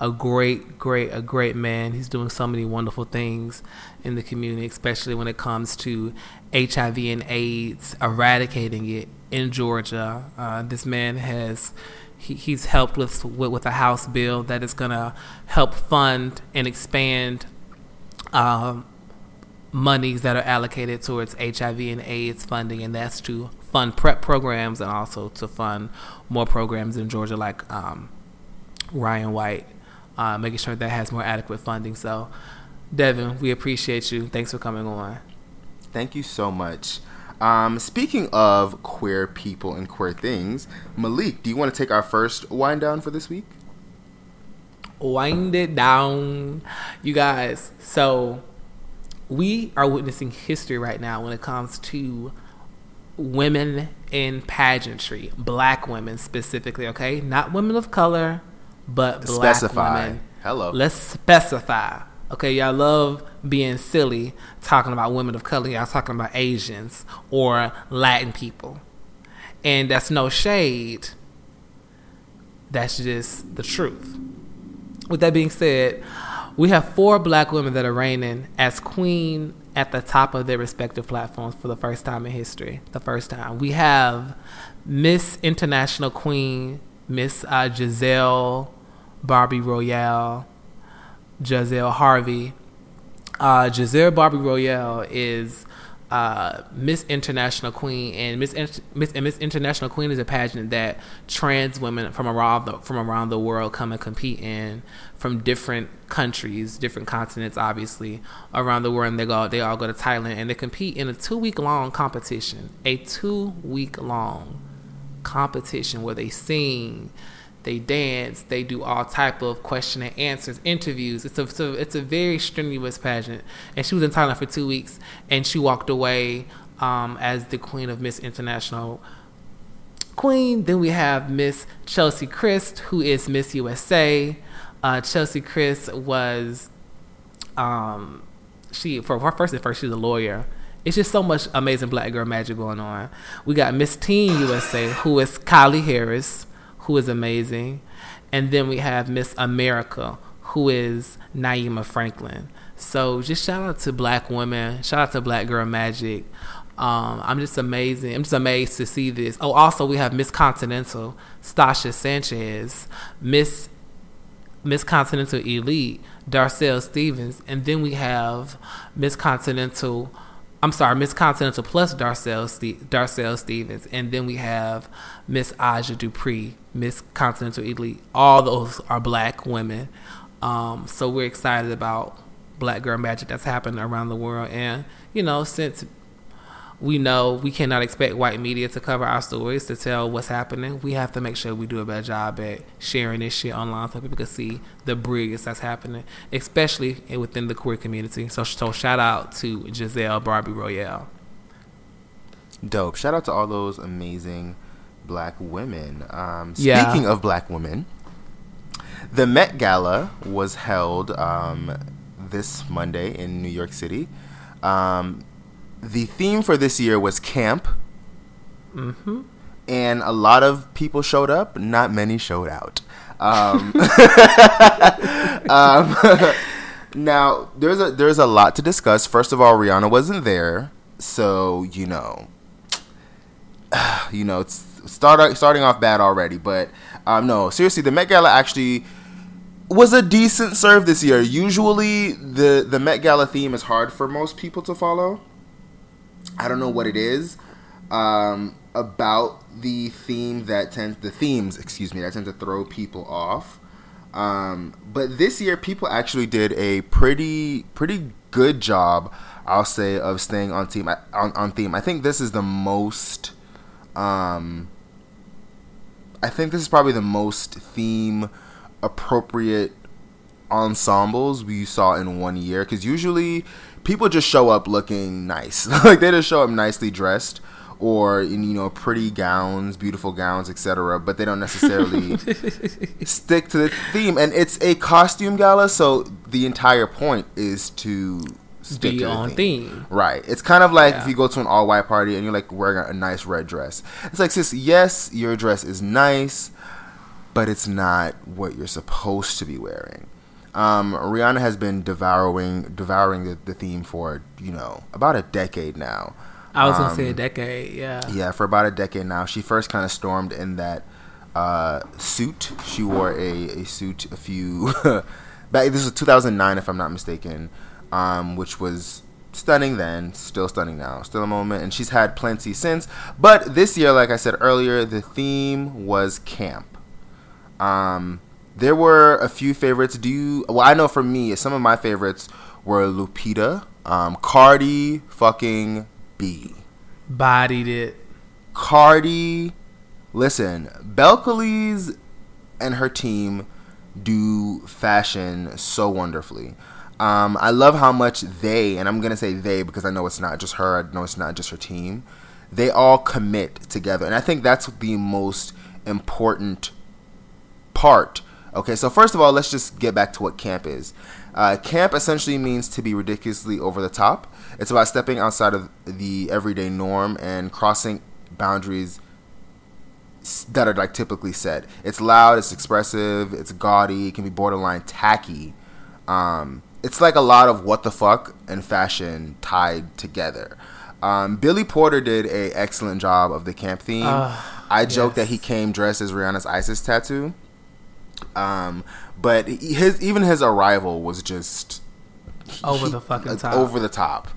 a great, great, a great man. He's doing so many wonderful things in the community, especially when it comes to HIV and AIDS, eradicating it in Georgia. Uh, this man has he, he's helped with, with with a house bill that is going to help fund and expand um, monies that are allocated towards HIV and AIDS funding, and that's to fund PrEP programs and also to fund more programs in Georgia, like um, Ryan White, uh, making sure that has more adequate funding. So, Devin, we appreciate you. Thanks for coming on. Thank you so much. Um, speaking of queer people and queer things, Malik, do you want to take our first wind down for this week? wind it down, you guys. So we are witnessing history right now when it comes to women in pageantry, black women specifically. Okay, not women of color, but black Specify. women. Hello. Let's specify. Okay, y'all love being silly talking about women of color. Y'all talking about Asians or Latin people. And that's no shade. That's just the truth. With that being said, we have four black women that are reigning as queen at the top of their respective platforms for the first time in history. The first time. We have Miss International Queen, Miss uh, Giselle Barbie Royale, Giselle Harvey. Uh, Jazell Barbie Royale is uh, Miss International Queen, and Miss, Inter- Miss and Miss International Queen is a pageant that trans women from around the from around the world come and compete in from different countries, different continents, obviously around the world. And they go, they all go to Thailand, and they compete in a two week long competition, a two week long competition where they sing, they dance, they do all type of question and answers, interviews. It's a, it's a it's a very strenuous pageant. And she was in Thailand for two weeks, and she walked away um, as the queen of Miss International Queen. Then we have Miss Cheslie Kryst, who is Miss USA. Uh, Cheslie Kryst was um, she for her first and first she's a lawyer. It's just so much amazing black girl magic going on. We got Miss Teen USA, who is Kylie Harris, who is amazing, and then we have Miss America, who is Naima Franklin. So just shout out to black women, shout out to black girl magic. Um, I'm just amazing. I'm just amazed to see this. Oh, also we have Miss Continental, Stasha Sanchez, Miss Miss Continental Elite, Darcel Stevens, and then we have Miss Continental. I'm sorry, Miss Continental plus Darcel Ste- Darcel Stevens, and then we have Miss Aja Dupree, Miss Continental Elite. All those are black women, um, so we're excited about Black Girl Magic that's happening around the world. And you know, since we know we cannot expect white media to cover our stories to tell what's happening. We have to make sure we do a better job at sharing this shit online so people can see the brilliance that's happening, especially within the queer community. So, so shout out to Jazell Barbie Royale. Dope. Shout out to all those amazing black women. Um, Yeah. Speaking of black women, the Met Gala was held um, this Monday in New York City. Um, the theme for this year was camp. Mm-hmm. And a lot of people showed up, not many showed out. Um, [laughs] um, [laughs] now there's a there's a lot to discuss. First of all, Rihanna wasn't there, so you know, [sighs] you know, it's start starting off bad already. But um, no, seriously, the Met Gala actually was a decent serve this year. Usually, the the Met Gala theme is hard for most people to follow. I don't know what it is um, about the theme that tends the themes, excuse me, that tend to throw people off. Um, but this year, people actually did a pretty pretty good job, I'll say, of staying on theme. On, on theme, I think this is the most. Um, I think this is probably the most theme appropriate ensembles we saw in one year because usually people just show up looking nice [laughs] like they just show up nicely dressed or in you know pretty gowns beautiful gowns etc but they don't necessarily [laughs] stick to the theme and it's a costume gala so the entire point is to stick Be on theme. Right. It's kind of like Yeah. if you go to an all white party and you're like wearing a nice red dress. It's like, sis, yes, your dress is nice, but it's not what you're supposed to be wearing. Um, Rihanna has been devouring devouring the, the theme for you know about a decade now. I was gonna say a Um, decade. Yeah. Yeah, for about a decade now. She first kind of stormed in that uh, suit. She wore a, a suit a few [laughs] back. This was 2009, if I'm not mistaken, um, which was stunning then, still stunning now, still a moment. And she's had plenty since. But this year, like I said earlier, the theme was camp. Um, there were a few favorites. Do you? Well, I know for me, some of my favorites were Lupita, um, Cardi, fucking B. Bodied it. Cardi, listen, Belcalis and her team do fashion so wonderfully. Um, I love how much they, and I'm gonna say they because I know it's not just her. I know it's not just her team. They all commit together, and I think that's the most important part. Okay, so first of all, let's just get back to what camp is. Uh, camp essentially means to be ridiculously over the top. It's about stepping outside of the everyday norm and crossing boundaries that are like typically set. It's loud, it's expressive, it's gaudy, it can be borderline tacky. Um, it's like a lot of what the fuck and fashion tied together. Um, Billy Porter did a excellent job of the camp theme. Ah, I joke that he came dressed as Rihanna's ISIS tattoo. Um, but his even his arrival was just Over the fucking top. over the top.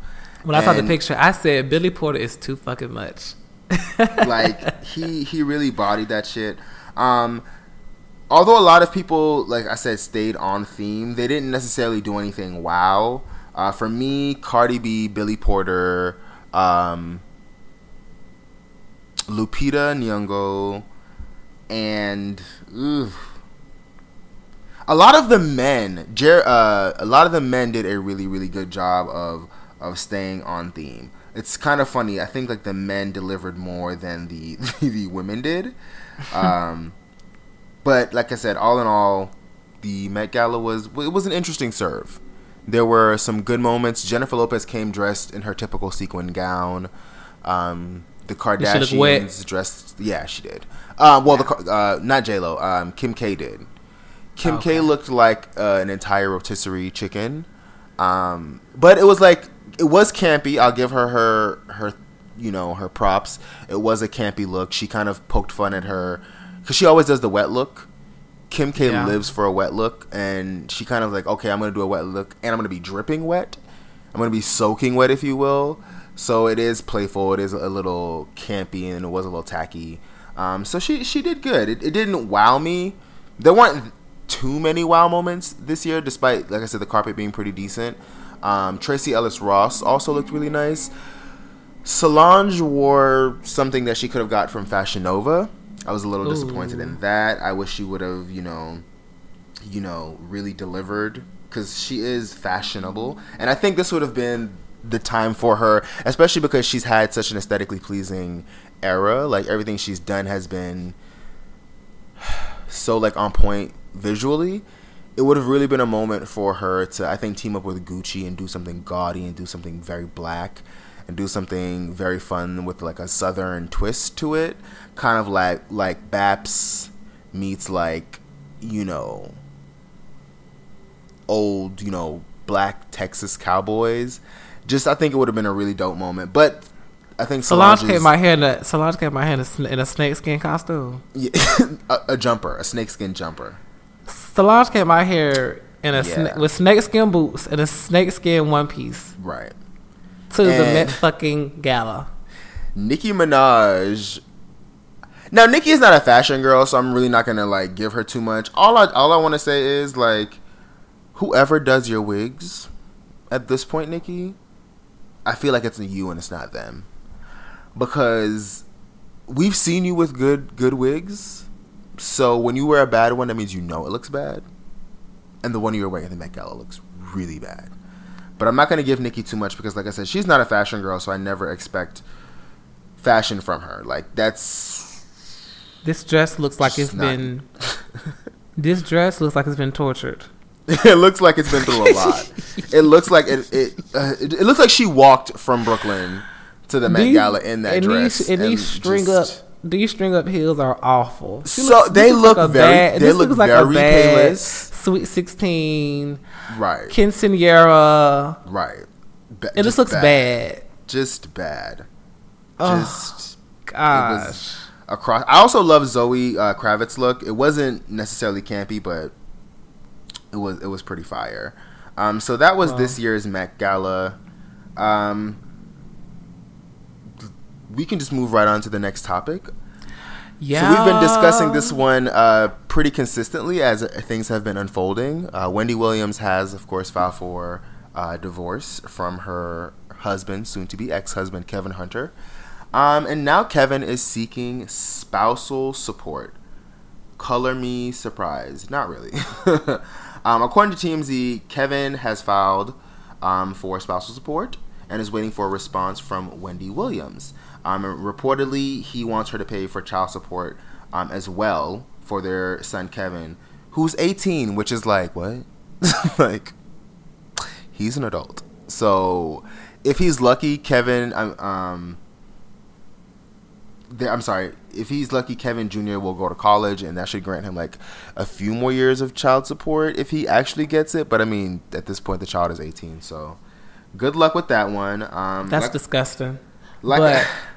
When I saw the picture, I said Billy Porter is too fucking much. [laughs] like he he really bodied that shit. Um, although a lot of people, like I said, stayed on theme, they didn't necessarily do anything wow. Uh, for me, Cardi B, Billy Porter, um, Lupita Nyong'o, and oof, a lot of the men, Jer- uh, a lot of the men did a really really good job of of staying on theme. It's kind of funny. I think like the men delivered more than [laughs] the the women did. Um, but like I said, all in all, the Met Gala was it was an interesting serve. There were some good moments. Jennifer Lopez came dressed in her typical sequin gown. Um, the Did she look wet? Kardashians dressed. Yeah, she did. Um, well, the uh, not J Lo. Um, Kim K did. Kim Okay. K looked like uh, an entire rotisserie chicken, um, but it was like it was campy. I'll give her her her you know her props. It was a campy look. She kind of poked fun at her because she always does the wet look. Kim K Yeah. lives for a wet look, and she kind of like, okay, I'm gonna do a wet look, and I'm gonna be dripping wet. I'm gonna be soaking wet, if you will. So it is playful. It is a little campy, and it was a little tacky. Um, so she she did good. It, it didn't wow me. There weren't too many wow moments this year, despite like I said, the carpet being pretty decent. Um, Tracee Ellis Ross also looked really nice. Solange wore something that she could have got from Fashion Nova. I was a little disappointed in that. I wish she would have, you know, you know, really delivered because she is fashionable, and I think this would have been the time for her, especially because she's had such an aesthetically pleasing era. Like everything she's done has been [sighs] so like on point visually. It would have really been a moment for her to, I think, team up with Gucci and do something gaudy and do something very black and do something very fun with like a southern twist to it, kind of like like Baps meets like you know old you know black Texas cowboys. Just I think it would have been a really dope moment, but I think Solange came out here in a Solange out here in a, in a snakeskin costume. Yeah, [laughs] a, a jumper, a snakeskin jumper. Solange came out here in a sna- Yeah. with snakeskin boots and a snakeskin one piece Right. to the Met fucking gala. Nicki Minaj. Now Nicki is not a fashion girl, so I'm really not gonna like give her too much. All I all I want to say is like, whoever does your wigs, at this point, Nicki, I feel like it's you and it's not them. Because we've seen you with good good wigs. So when you wear a bad one, that means you know it looks bad. And the one you're wearing at the Met Gala looks really bad. But I'm not going to give Nicki too much because, like I said, she's not a fashion girl, so I never expect fashion from her. Like that's This dress looks like it's not- been. [laughs] this dress looks like it's been tortured. [laughs] it looks like it's been through a lot. it looks like it it, uh, it it looks like she walked from Brooklyn to the Met These- Gala in that and dress. These, and these string just- up these string up heels are awful. She So, looks- they look a very- bad- they this look looks like very a bad. Sweet Sixteen, right, Quinceanera. right. Ba- It just looks bad. Just bad. Ugh. Just Gosh. across. I also love Zoe uh, Kravitz look. It wasn't necessarily campy, but it was it was pretty fire. Um, so that was Wow. this year's Met Gala. Um, we can just move right on to the next topic. Yeah. So we've been discussing this one uh, pretty consistently as things have been unfolding. Uh, Wendy Williams has, of course, filed for uh, divorce from her husband, soon to be ex husband, Kevin Hunter. Um, and now Kevin is seeking spousal support. Color me surprised. Not really. [laughs] um, according to TMZ, Kevin has filed um, for spousal support and is waiting for a response from Wendy Williams. Um, reportedly, he wants her to pay for child support um, as well for their son Kevin, who's 18, which is like, what? [laughs] like, he's an adult. So if he's lucky, Kevin, um, um, I'm sorry. If he's lucky, Kevin Jr. will go to college, and that should grant him like a few more years of child support if he actually gets it. But I mean, at this point, the child is 18, so good luck with that one. Um, That's like- disgusting. like- but [laughs]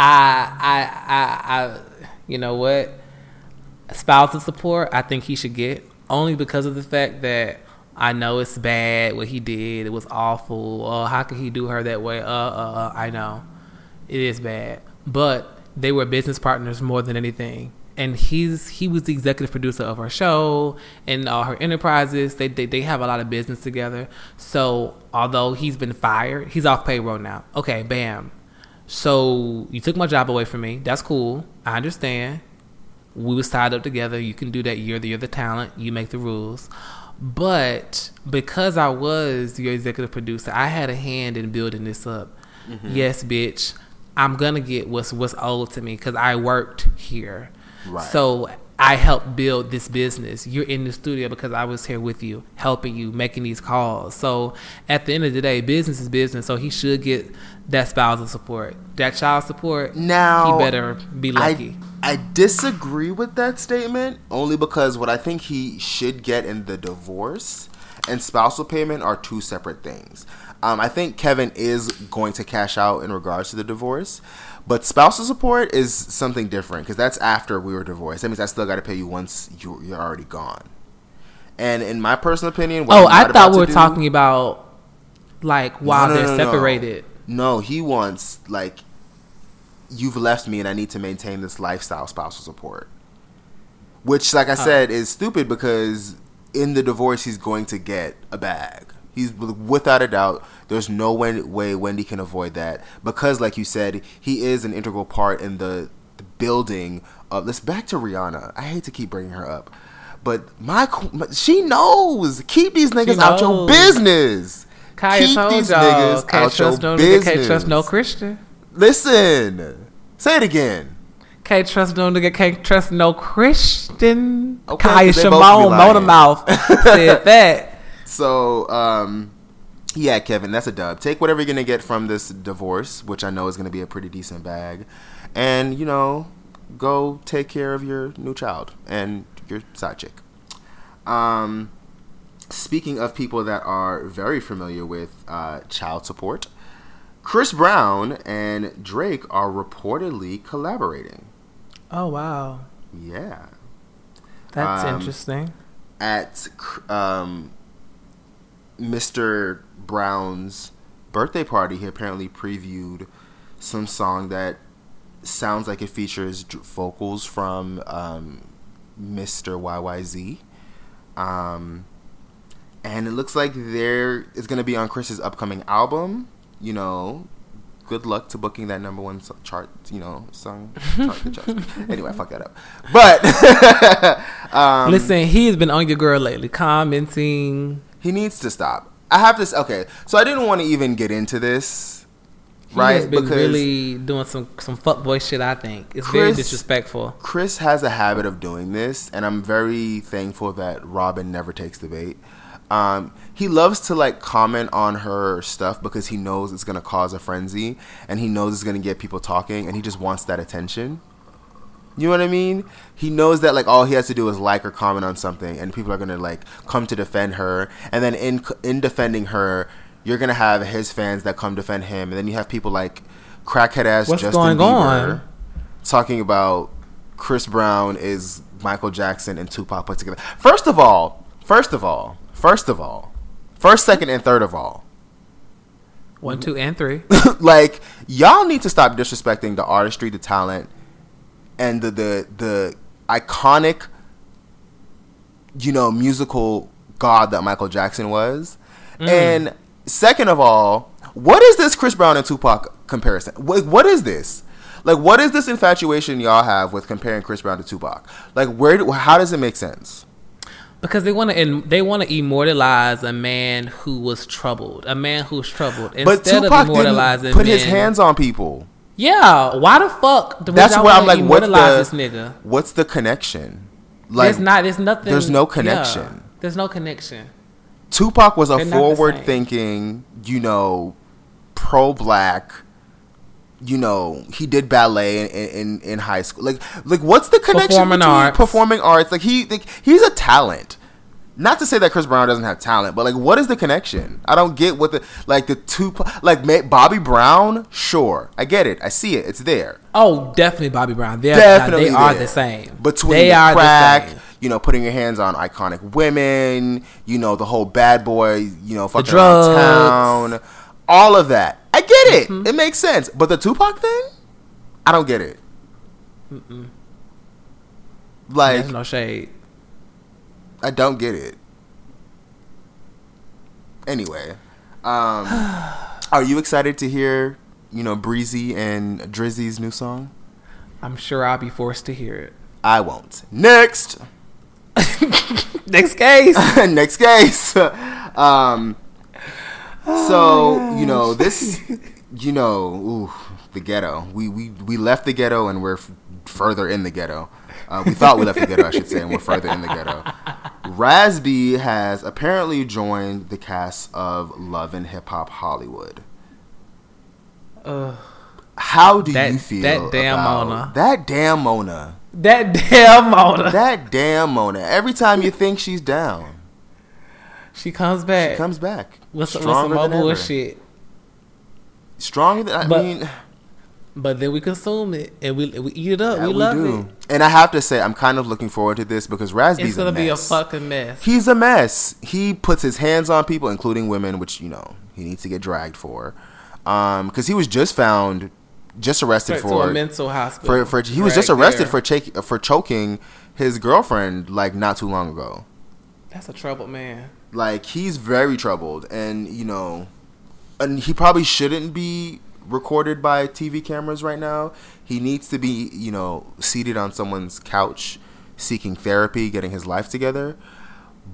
I, I, I, you know what? Spousal support, I think he should get only because of the fact that I know it's bad what he did. It was awful. How could he do her that way? Uh, uh, uh, I know it is bad, but they were business partners more than anything. And he's he was the executive producer of her show and all her enterprises. They, they they have a lot of business together. So although he's been fired, he's off payroll now. Okay, bam. So you took my job away from me. That's cool. I understand. We was tied up together. You can do that. You're the you're the talent. You make the rules. But because I was your executive producer, I had a hand in building this up. Mm-hmm. Yes, bitch. I'm gonna get what's what's owed to me because I worked here. Right. So I helped build this business. You're in the studio because I was here with you, helping you, making these calls. So at the end of the day, business is business. So he should get that spousal support, that child support. Now he better be lucky. I, I disagree with that statement only because what I think he should get in the divorce and spousal payment are two separate things. Um, I think Kevin is going to cash out in regards to the divorce, but spousal support is something different because that's after we were divorced. That means I still got to pay you once you, you're already gone. And in my personal opinion, what oh, I thought we were do- talking about like while No, no, they're no, no. separated. No, he wants like you've left me and I need to maintain this lifestyle spousal support. Which like I said is stupid because in the divorce he's going to get a bag. He's without a doubt there's no way, way Wendy can avoid that because like you said he is an integral part in the, the building of let's back to Rihanna. I hate to keep bringing her up. But my, she knows. Keep these niggas out your business. Kaya Keep these y'all, niggas can't out your trust no nigga, can't trust no. Christian. Listen, say it again. Can't trust no nigga, can't trust no Christian. Okay, Kaya 'cause they both be Shimon, motor mouth, said that. [laughs] So, um, yeah, Kevin, that's a dub. Take whatever you're gonna get from this divorce, which I know is gonna be a pretty decent bag, and you know, go take care of your new child and your side chick. Um, speaking of people that are very familiar with uh, child support, Chris Brown and Drake are reportedly collaborating. Oh wow, Yeah. that's Um, interesting. at um, Mr. Brown's birthday party, he apparently previewed some song that sounds like it features vocals from um, Mr. YYZ. Um, and it looks like there is going to be on Chris's upcoming album. You know, good luck to booking that number one chart. You know, song chart. [laughs] anyway, I fucked that up. But [laughs] um, Listen, he has been on your girl lately, commenting. He needs to stop. I have this. Okay, so I didn't want to even get into this, He right? has been really doing some some fuckboy shit. I think it's very disrespectful. Chris has a habit of doing this, and I'm very thankful that Robyn never takes the bait. Um, he loves to like comment on her stuff because he knows it's gonna cause a frenzy, and he knows it's gonna get people talking, and he just wants that attention. You know what I mean? He knows that like all he has to do is like or comment on something, and people are gonna like come to defend her, and then in in defending her, you're gonna have his fans that come defend him, and then you have people like crackhead ass What's Justin going Bieber on? talking about Chris Brown is Michael Jackson and Tupac put together. First of all, first of all, first of all, first, second, and third of all, One, two, and three. [laughs] like y'all need to stop disrespecting the artistry, the talent, and the the the iconic, you know, musical god that Michael Jackson was. Mm. And second of all, what is this Chris Brown and Tupac comparison? What, what is this? Like, what is this infatuation y'all have with comparing Chris Brown to Tupac? Like, where? Do, how does it make sense? Because they want to, they want to immortalize a man who was troubled, a man who's troubled, But instead Tupac of immortalizing didn't put his hands on people. Yeah, why the fuck? do That's where I'm like, what's the this nigga? what's the connection? Like, there's not. There's nothing. there's no yeah, connection. there's no connection. Tupac was a They're not forward thinking, you know, pro black. You know, he did ballet in, in in high school. Like, like what's the connection Performing between arts. performing arts? Like he, like, he's a talent. Not to say that Chris Brown doesn't have talent, but like, what is the connection? I don't get what the like the two like Bobby Brown. Sure, I get it. I see it. It's there. Oh, definitely Bobby Brown. They're, Definitely, they are there. the same. Between they the are crack, the you know, putting your hands on iconic women, you know, the whole bad boy, you know, fucking town, all of that. I get it. Mm-hmm. It makes sense. But the Tupac thing, I don't get it. Like, There's no shade. I don't get it. Anyway, um, [sighs] are you excited to hear, you know, Breezy and Drizzy's new song? I'm sure I'll be forced to hear it. I won't. Next. [laughs] Next case. [laughs] next case. um, so you know [sighs] this, you know, ooh, the ghetto. We we we left the ghetto and we're f- further in the ghetto. Uh, we thought we left the ghetto, I should say, and we're further in the ghetto. Raz-B has apparently joined the cast of Love and Hip Hop Hollywood. Ugh. How do That- you feel? that damn Mona. That damn Mona. that damn Mona. That damn Mona. Every time you think she's down, she comes back. she comes back. with some, some stronger more than ever. bullshit. Stronger than I But mean. But then we consume it and we we eat it up. Yeah, we, love it. And I have to say, I'm kind of looking forward to this because Raz-B's It's gonna a be a fucking mess. He's a mess. He puts his hands on people, including women, which you know he needs to get dragged for. Um, because he was just found, just arrested Straight for a mental hospital. for for he was just arrested there. for chak- for choking his girlfriend like not too long ago. That's a troubled man. Like he's very troubled, and you know, and he probably shouldn't be recorded by TV cameras right now. He needs to be, you know, seated on someone's couch, seeking therapy, getting his life together.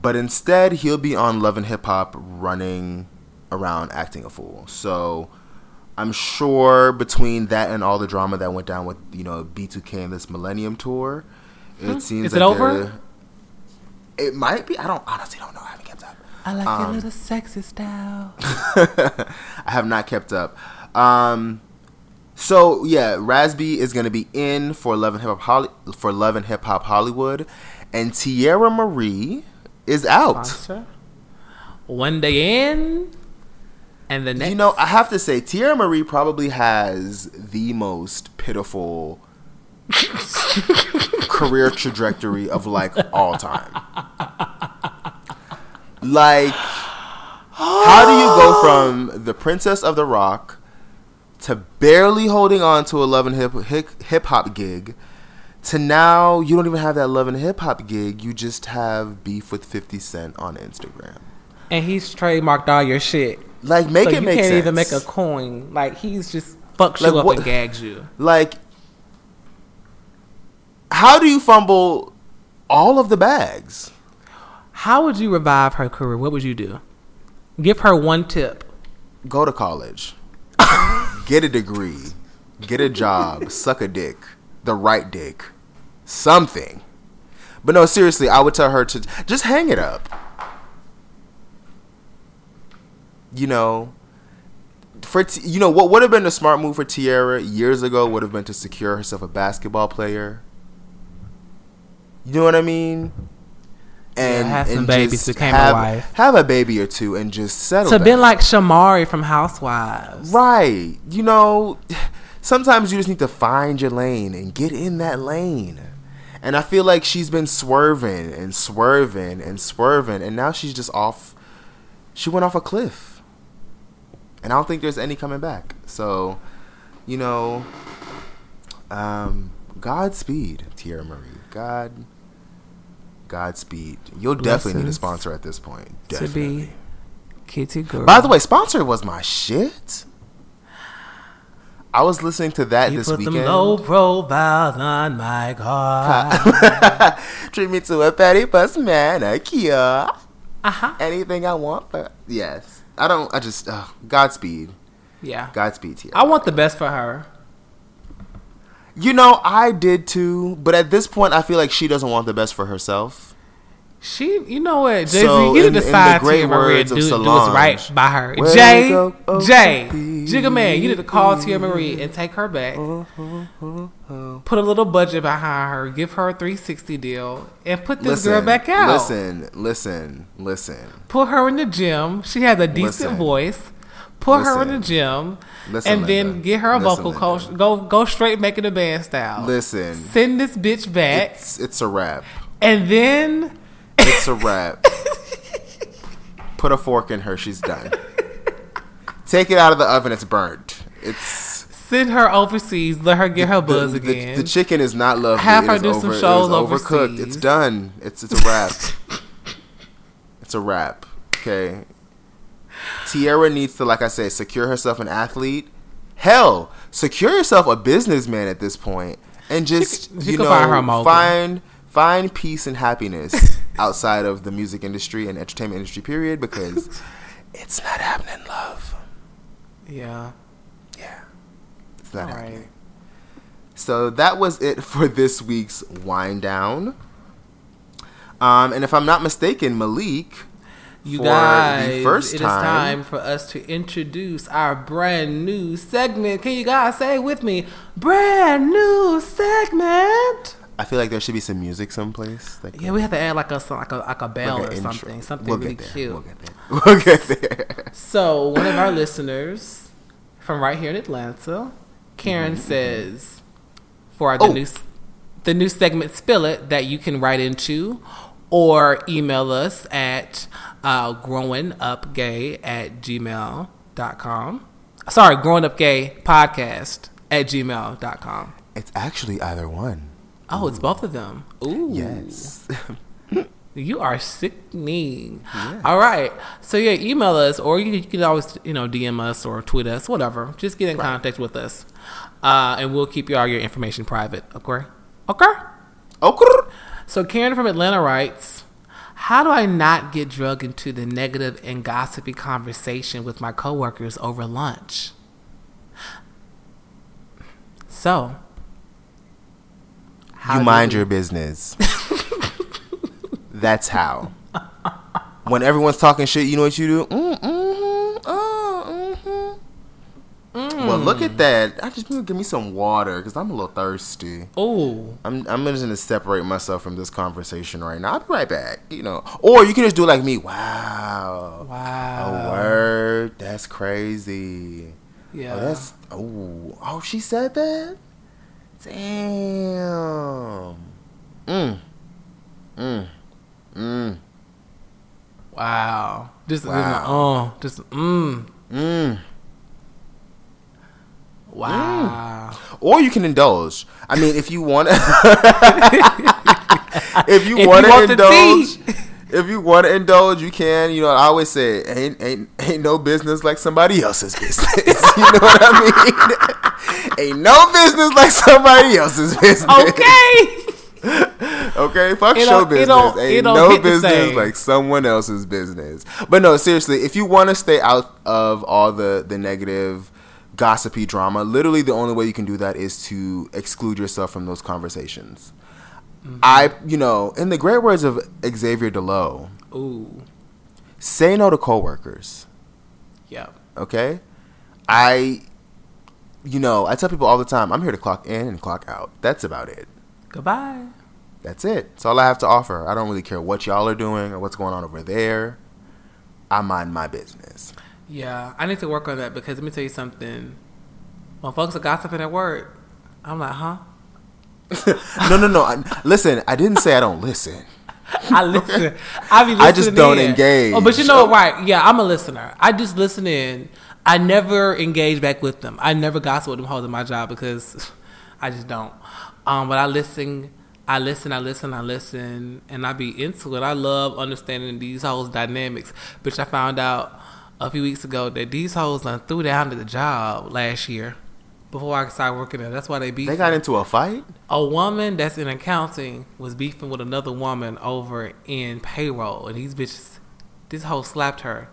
But instead, he'll be on Love and Hip Hop, running around acting a fool. So. I'm sure between that and all the drama that went down with you know B2K and this Millennium Tour, it seems Is it over? It might be. I don't honestly don't know. I haven't kept up. I like Um, your little sexy style. [laughs] I have not kept up. Um, so yeah, Raz-B is going to be in for Love and Hip Hop Holly- for Love and Hip Hop Hollywood, and Teairra Mari is out. Sponsor. One day in, and the next. You know, I have to say, Teairra Mari probably has the most pitiful [laughs] career trajectory of like all time. Like, how do you go from the Princess of the Roc to barely holding on to a love and hip hop gig to now you don't even have that love and hip hop gig. You just have beef with Fifty Cent on Instagram. and he's trademarked all your shit. Like make so it you make can't sense. even make a coin. Like he's just fucks Like, you up what- and gags you. like how do you fumble all of the bags? How would you revive her career? What would you do? Give her one tip. Go to college. [laughs] get a degree. Get a job. [laughs] suck a dick. The right dick. Something. But no, seriously, I would tell her to just hang it up. You know, for T- you know what would have been a smart move for Teairra years ago would have been to secure herself a basketball player. You know what I mean? And have some and babies, became a have, wife. Have a baby or two and just settle. To down. been like Shamari from Housewives. Right. You know, [sighs] sometimes you just need to find your lane and get in that lane. And I feel like she's been swerving and swerving and swerving, and now she's just off. She went off a cliff. And I don't think there's any coming back. So, you know, um, Godspeed, Teairra Mari. God, Godspeed. You'll definitely need a sponsor at this point. To Definitely. be Kitty Girl. By the way, sponsor was my shit. I was listening to that you this put weekend. them low profiles on my car. [laughs] Treat me to a petty bus manicure. uh-huh. Anything I want for yes. I don't. I just uh, Godspeed. Yeah. Godspeed here. I want the best for her. You know, I did too, but at this point, I feel like she doesn't want the best for herself. She, you know what, Jay Z, So, you in- need to in the decide great Marie words do, do what's right by her. where Jay, go, oh, Jay, Jigga Man, you need to call Teairra Mari and take her back. Uh, uh, uh, put a little budget behind her, give her a 360 deal, and put this Listen, girl back out. Listen, listen, listen. Put her in the gym. She has a decent Listen. voice. Put her in the gym, Listen, and then get her a Listen, vocal Linda. coach. Go go straight, make it a band style. Listen. Send this bitch back, It's it's a wrap. and then It's a wrap. [laughs] Put a fork in her. She's done. Take it out of the oven. It's burnt. It's send her overseas. Let her get her buzz the, the- again. The, chicken is not lovely. Have It her do some over- it is shows overcooked. overseas. It's done. It's it's a wrap. [laughs] it's a wrap. Okay. Teairra needs to, like I say, secure herself an athlete. Hell, secure yourself a businessman at this point, and just she you know find find peace and happiness [laughs] outside of the music industry and entertainment industry. Period, because [laughs] it's not happening, love. yeah. Yeah, it's not All happening. right. So that was it for this week's wind down. Um, and if I'm not mistaken, Malik, You guys, the first it is time, time for us to introduce our brand new segment. Can you guys say it with me? Brand new segment. I feel like there should be some music someplace. Like Yeah, we have to add like a like a like a bell like or something, something We'll really cute. We'll get there. [laughs] We'll get there. So one of our listeners from right here in Atlanta, Karen mm-hmm, mm-hmm. says, for the Oh. new the new segment "Spill It" that you can write into or email us at uh, growingupgay at gmail.com. Sorry, growing up gay podcast at gmail.com. It's actually either one. Oh, it's both of them. Ooh. Yes. [laughs] You are sickening. All right. So yeah, email us or you, you can always you know DM us or tweet us, whatever. Just get in contact with us, uh, and we'll keep you all your information private. Okay. Okay. okay. So Karen from Atlanta writes, "How do I not get drug into the negative and gossipy conversation with my coworkers over lunch?" So. how You mind we- your [laughs] business. That's how. When everyone's talking shit, you know what you do? Mm, mm-hmm, oh, mm-hmm. Well, look at that. I just need to give me some water because I'm a little thirsty. Oh. I'm I'm just gonna separate myself from this conversation right now. I'll be right back. You know, or you can just do like me. Wow, Wow. a word. That's crazy. Yeah. Oh, that's oh oh. She said that. Damn. Mm. Mm. Mm. Wow. Just Wow. oh, just mm. Mm. Wow. Or you can indulge. I mean, if you want, to. [laughs] if you If want you to want the indulge, if you want to indulge, you can. You know, I always say, ain't ain't ain't no business like somebody else's business. [laughs] you know what I mean? [laughs] ain't no business like somebody else's business. Okay. Okay, fuck It show it business. don't- it Ain't no business like someone else's business. But no, seriously, if you want to stay out of all the the negative gossipy drama, literally the only way you can do that is to exclude yourself from those conversations. Mm-hmm. I, you know, in the great words of Xavier Deloe, Ooh. say no to coworkers. Yeah. Okay, I, you know, I tell people all the time, I'm here to clock in and clock out. That's about it. Goodbye. That's it. That's all I have to offer. I don't really care what y'all are doing or what's going on over there. I mind my business. Yeah, I need to work on that because let me tell you something. When folks are gossiping at work, I'm like, huh? [laughs] No, no, no. I, listen, I didn't say I don't listen. [laughs] I listen. I be listening [laughs] I just don't in. engage. Oh, but you know what? Right? Yeah, I'm a listener. I just listen in. I never engage back with them. I never gossip with them holding my job because I just don't. Um, but I listen. I listen. I listen. I listen, and I be into it. I love understanding these hoes dynamics. Bitch, I found out a few weeks ago that these hoes done threw down to the job last year before I started working there. That's why they beat They got into a fight. a woman that's in accounting was beefing with another woman over in payroll, and these bitches, this hoe slapped her.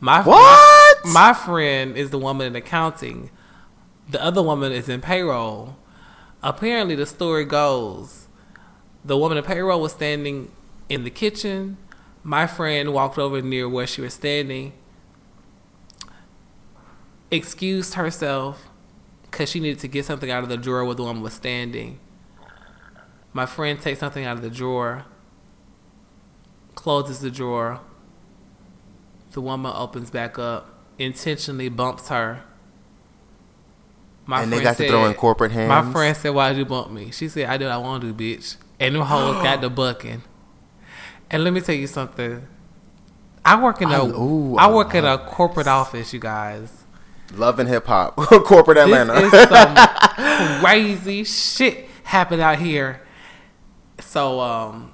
My What? My friend is the woman in accounting. The other woman is in payroll. Apparently, the story goes, the woman in payroll was standing in the kitchen. My friend walked over near where she was standing, excused herself because she needed to get something out of the drawer where the woman was standing. My friend takes something out of the drawer, closes the drawer. The woman opens back up, intentionally bumps her. My And they friend got to throw in corporate hands. My friend said, "Why'd you bump me?" She said, "I did what I want to bitch." And them hoes [gasps] got the bucking. And let me tell you something. I work in a I- ooh, I I work in uh, a corporate office, you guys. Love and hip hop. [laughs] Corporate Atlanta. This is some [laughs] crazy shit happened out here. So um,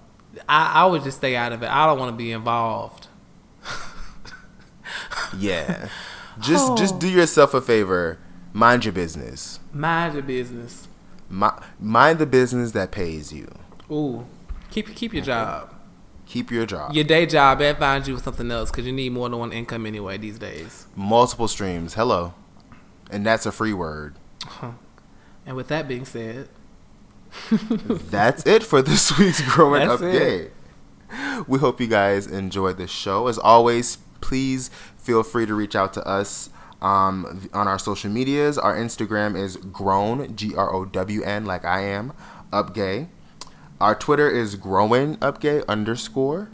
I, I would just stay out of it. I don't want to be involved. [laughs] yeah. Just Oh. just do yourself a favor. Mind your business. Mind your business. Mi- mind the business that pays you. Ooh, keep keep your job, Keep your job. your day job, and find you with something else because you need more than one income anyway these days. Multiple streams. Hello. And that's a free word. And with that being said, [laughs] That's it for this week's Growing That's Up. Gay. We hope you guys enjoyed the show. As always, please feel free to reach out to us um, on our social medias. Our Instagram is grown, G R O W N, like I am, up gay. Our Twitter is growing up gay underscore.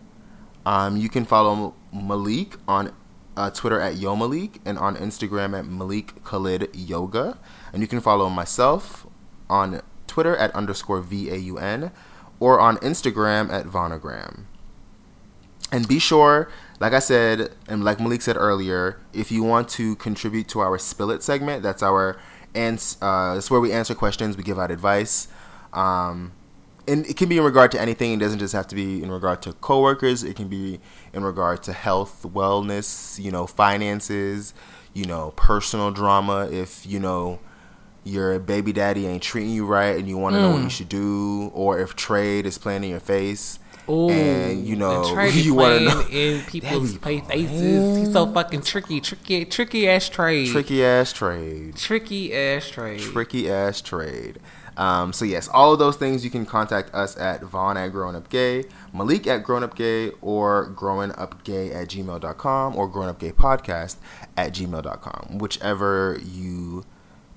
Um, you can follow Malik on uh, Twitter at Yo Malik and on Instagram at Malik Khalid Yoga. And you can follow myself on Twitter at underscore V A U N or on Instagram at Vaunagram. And be sure, like I said, and like Malik said earlier, if you want to contribute to our Spill It segment, that's our ans- uh, that's where we answer questions, we give out advice. Um, and it can be in regard to anything. It doesn't just have to be in regard to coworkers. It can be in regard to health, wellness, you know, finances, you know, personal drama. If you know your baby daddy ain't treating you right and you want to know what hmm. you should do, or if trade is playing in your face, ooh, and you know and be [laughs] you want to playing know in [laughs] people's play faces. He's so fucking tricky, tricky, tricky ass trade, tricky ass trade. tricky ass trade. tricky ass trade. Um, so yes, all of those things you can contact us at Vaun at Growing Up Gay, Malik at Growing Up Gay, or Growing Up Gay at gmail.com or Growing Up Gay Podcast at gmail.com, whichever you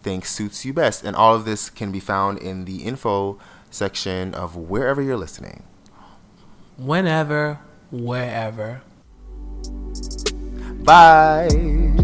think suits you best. And all of this can be found in the info section of wherever you're listening. Whenever, wherever. Bye.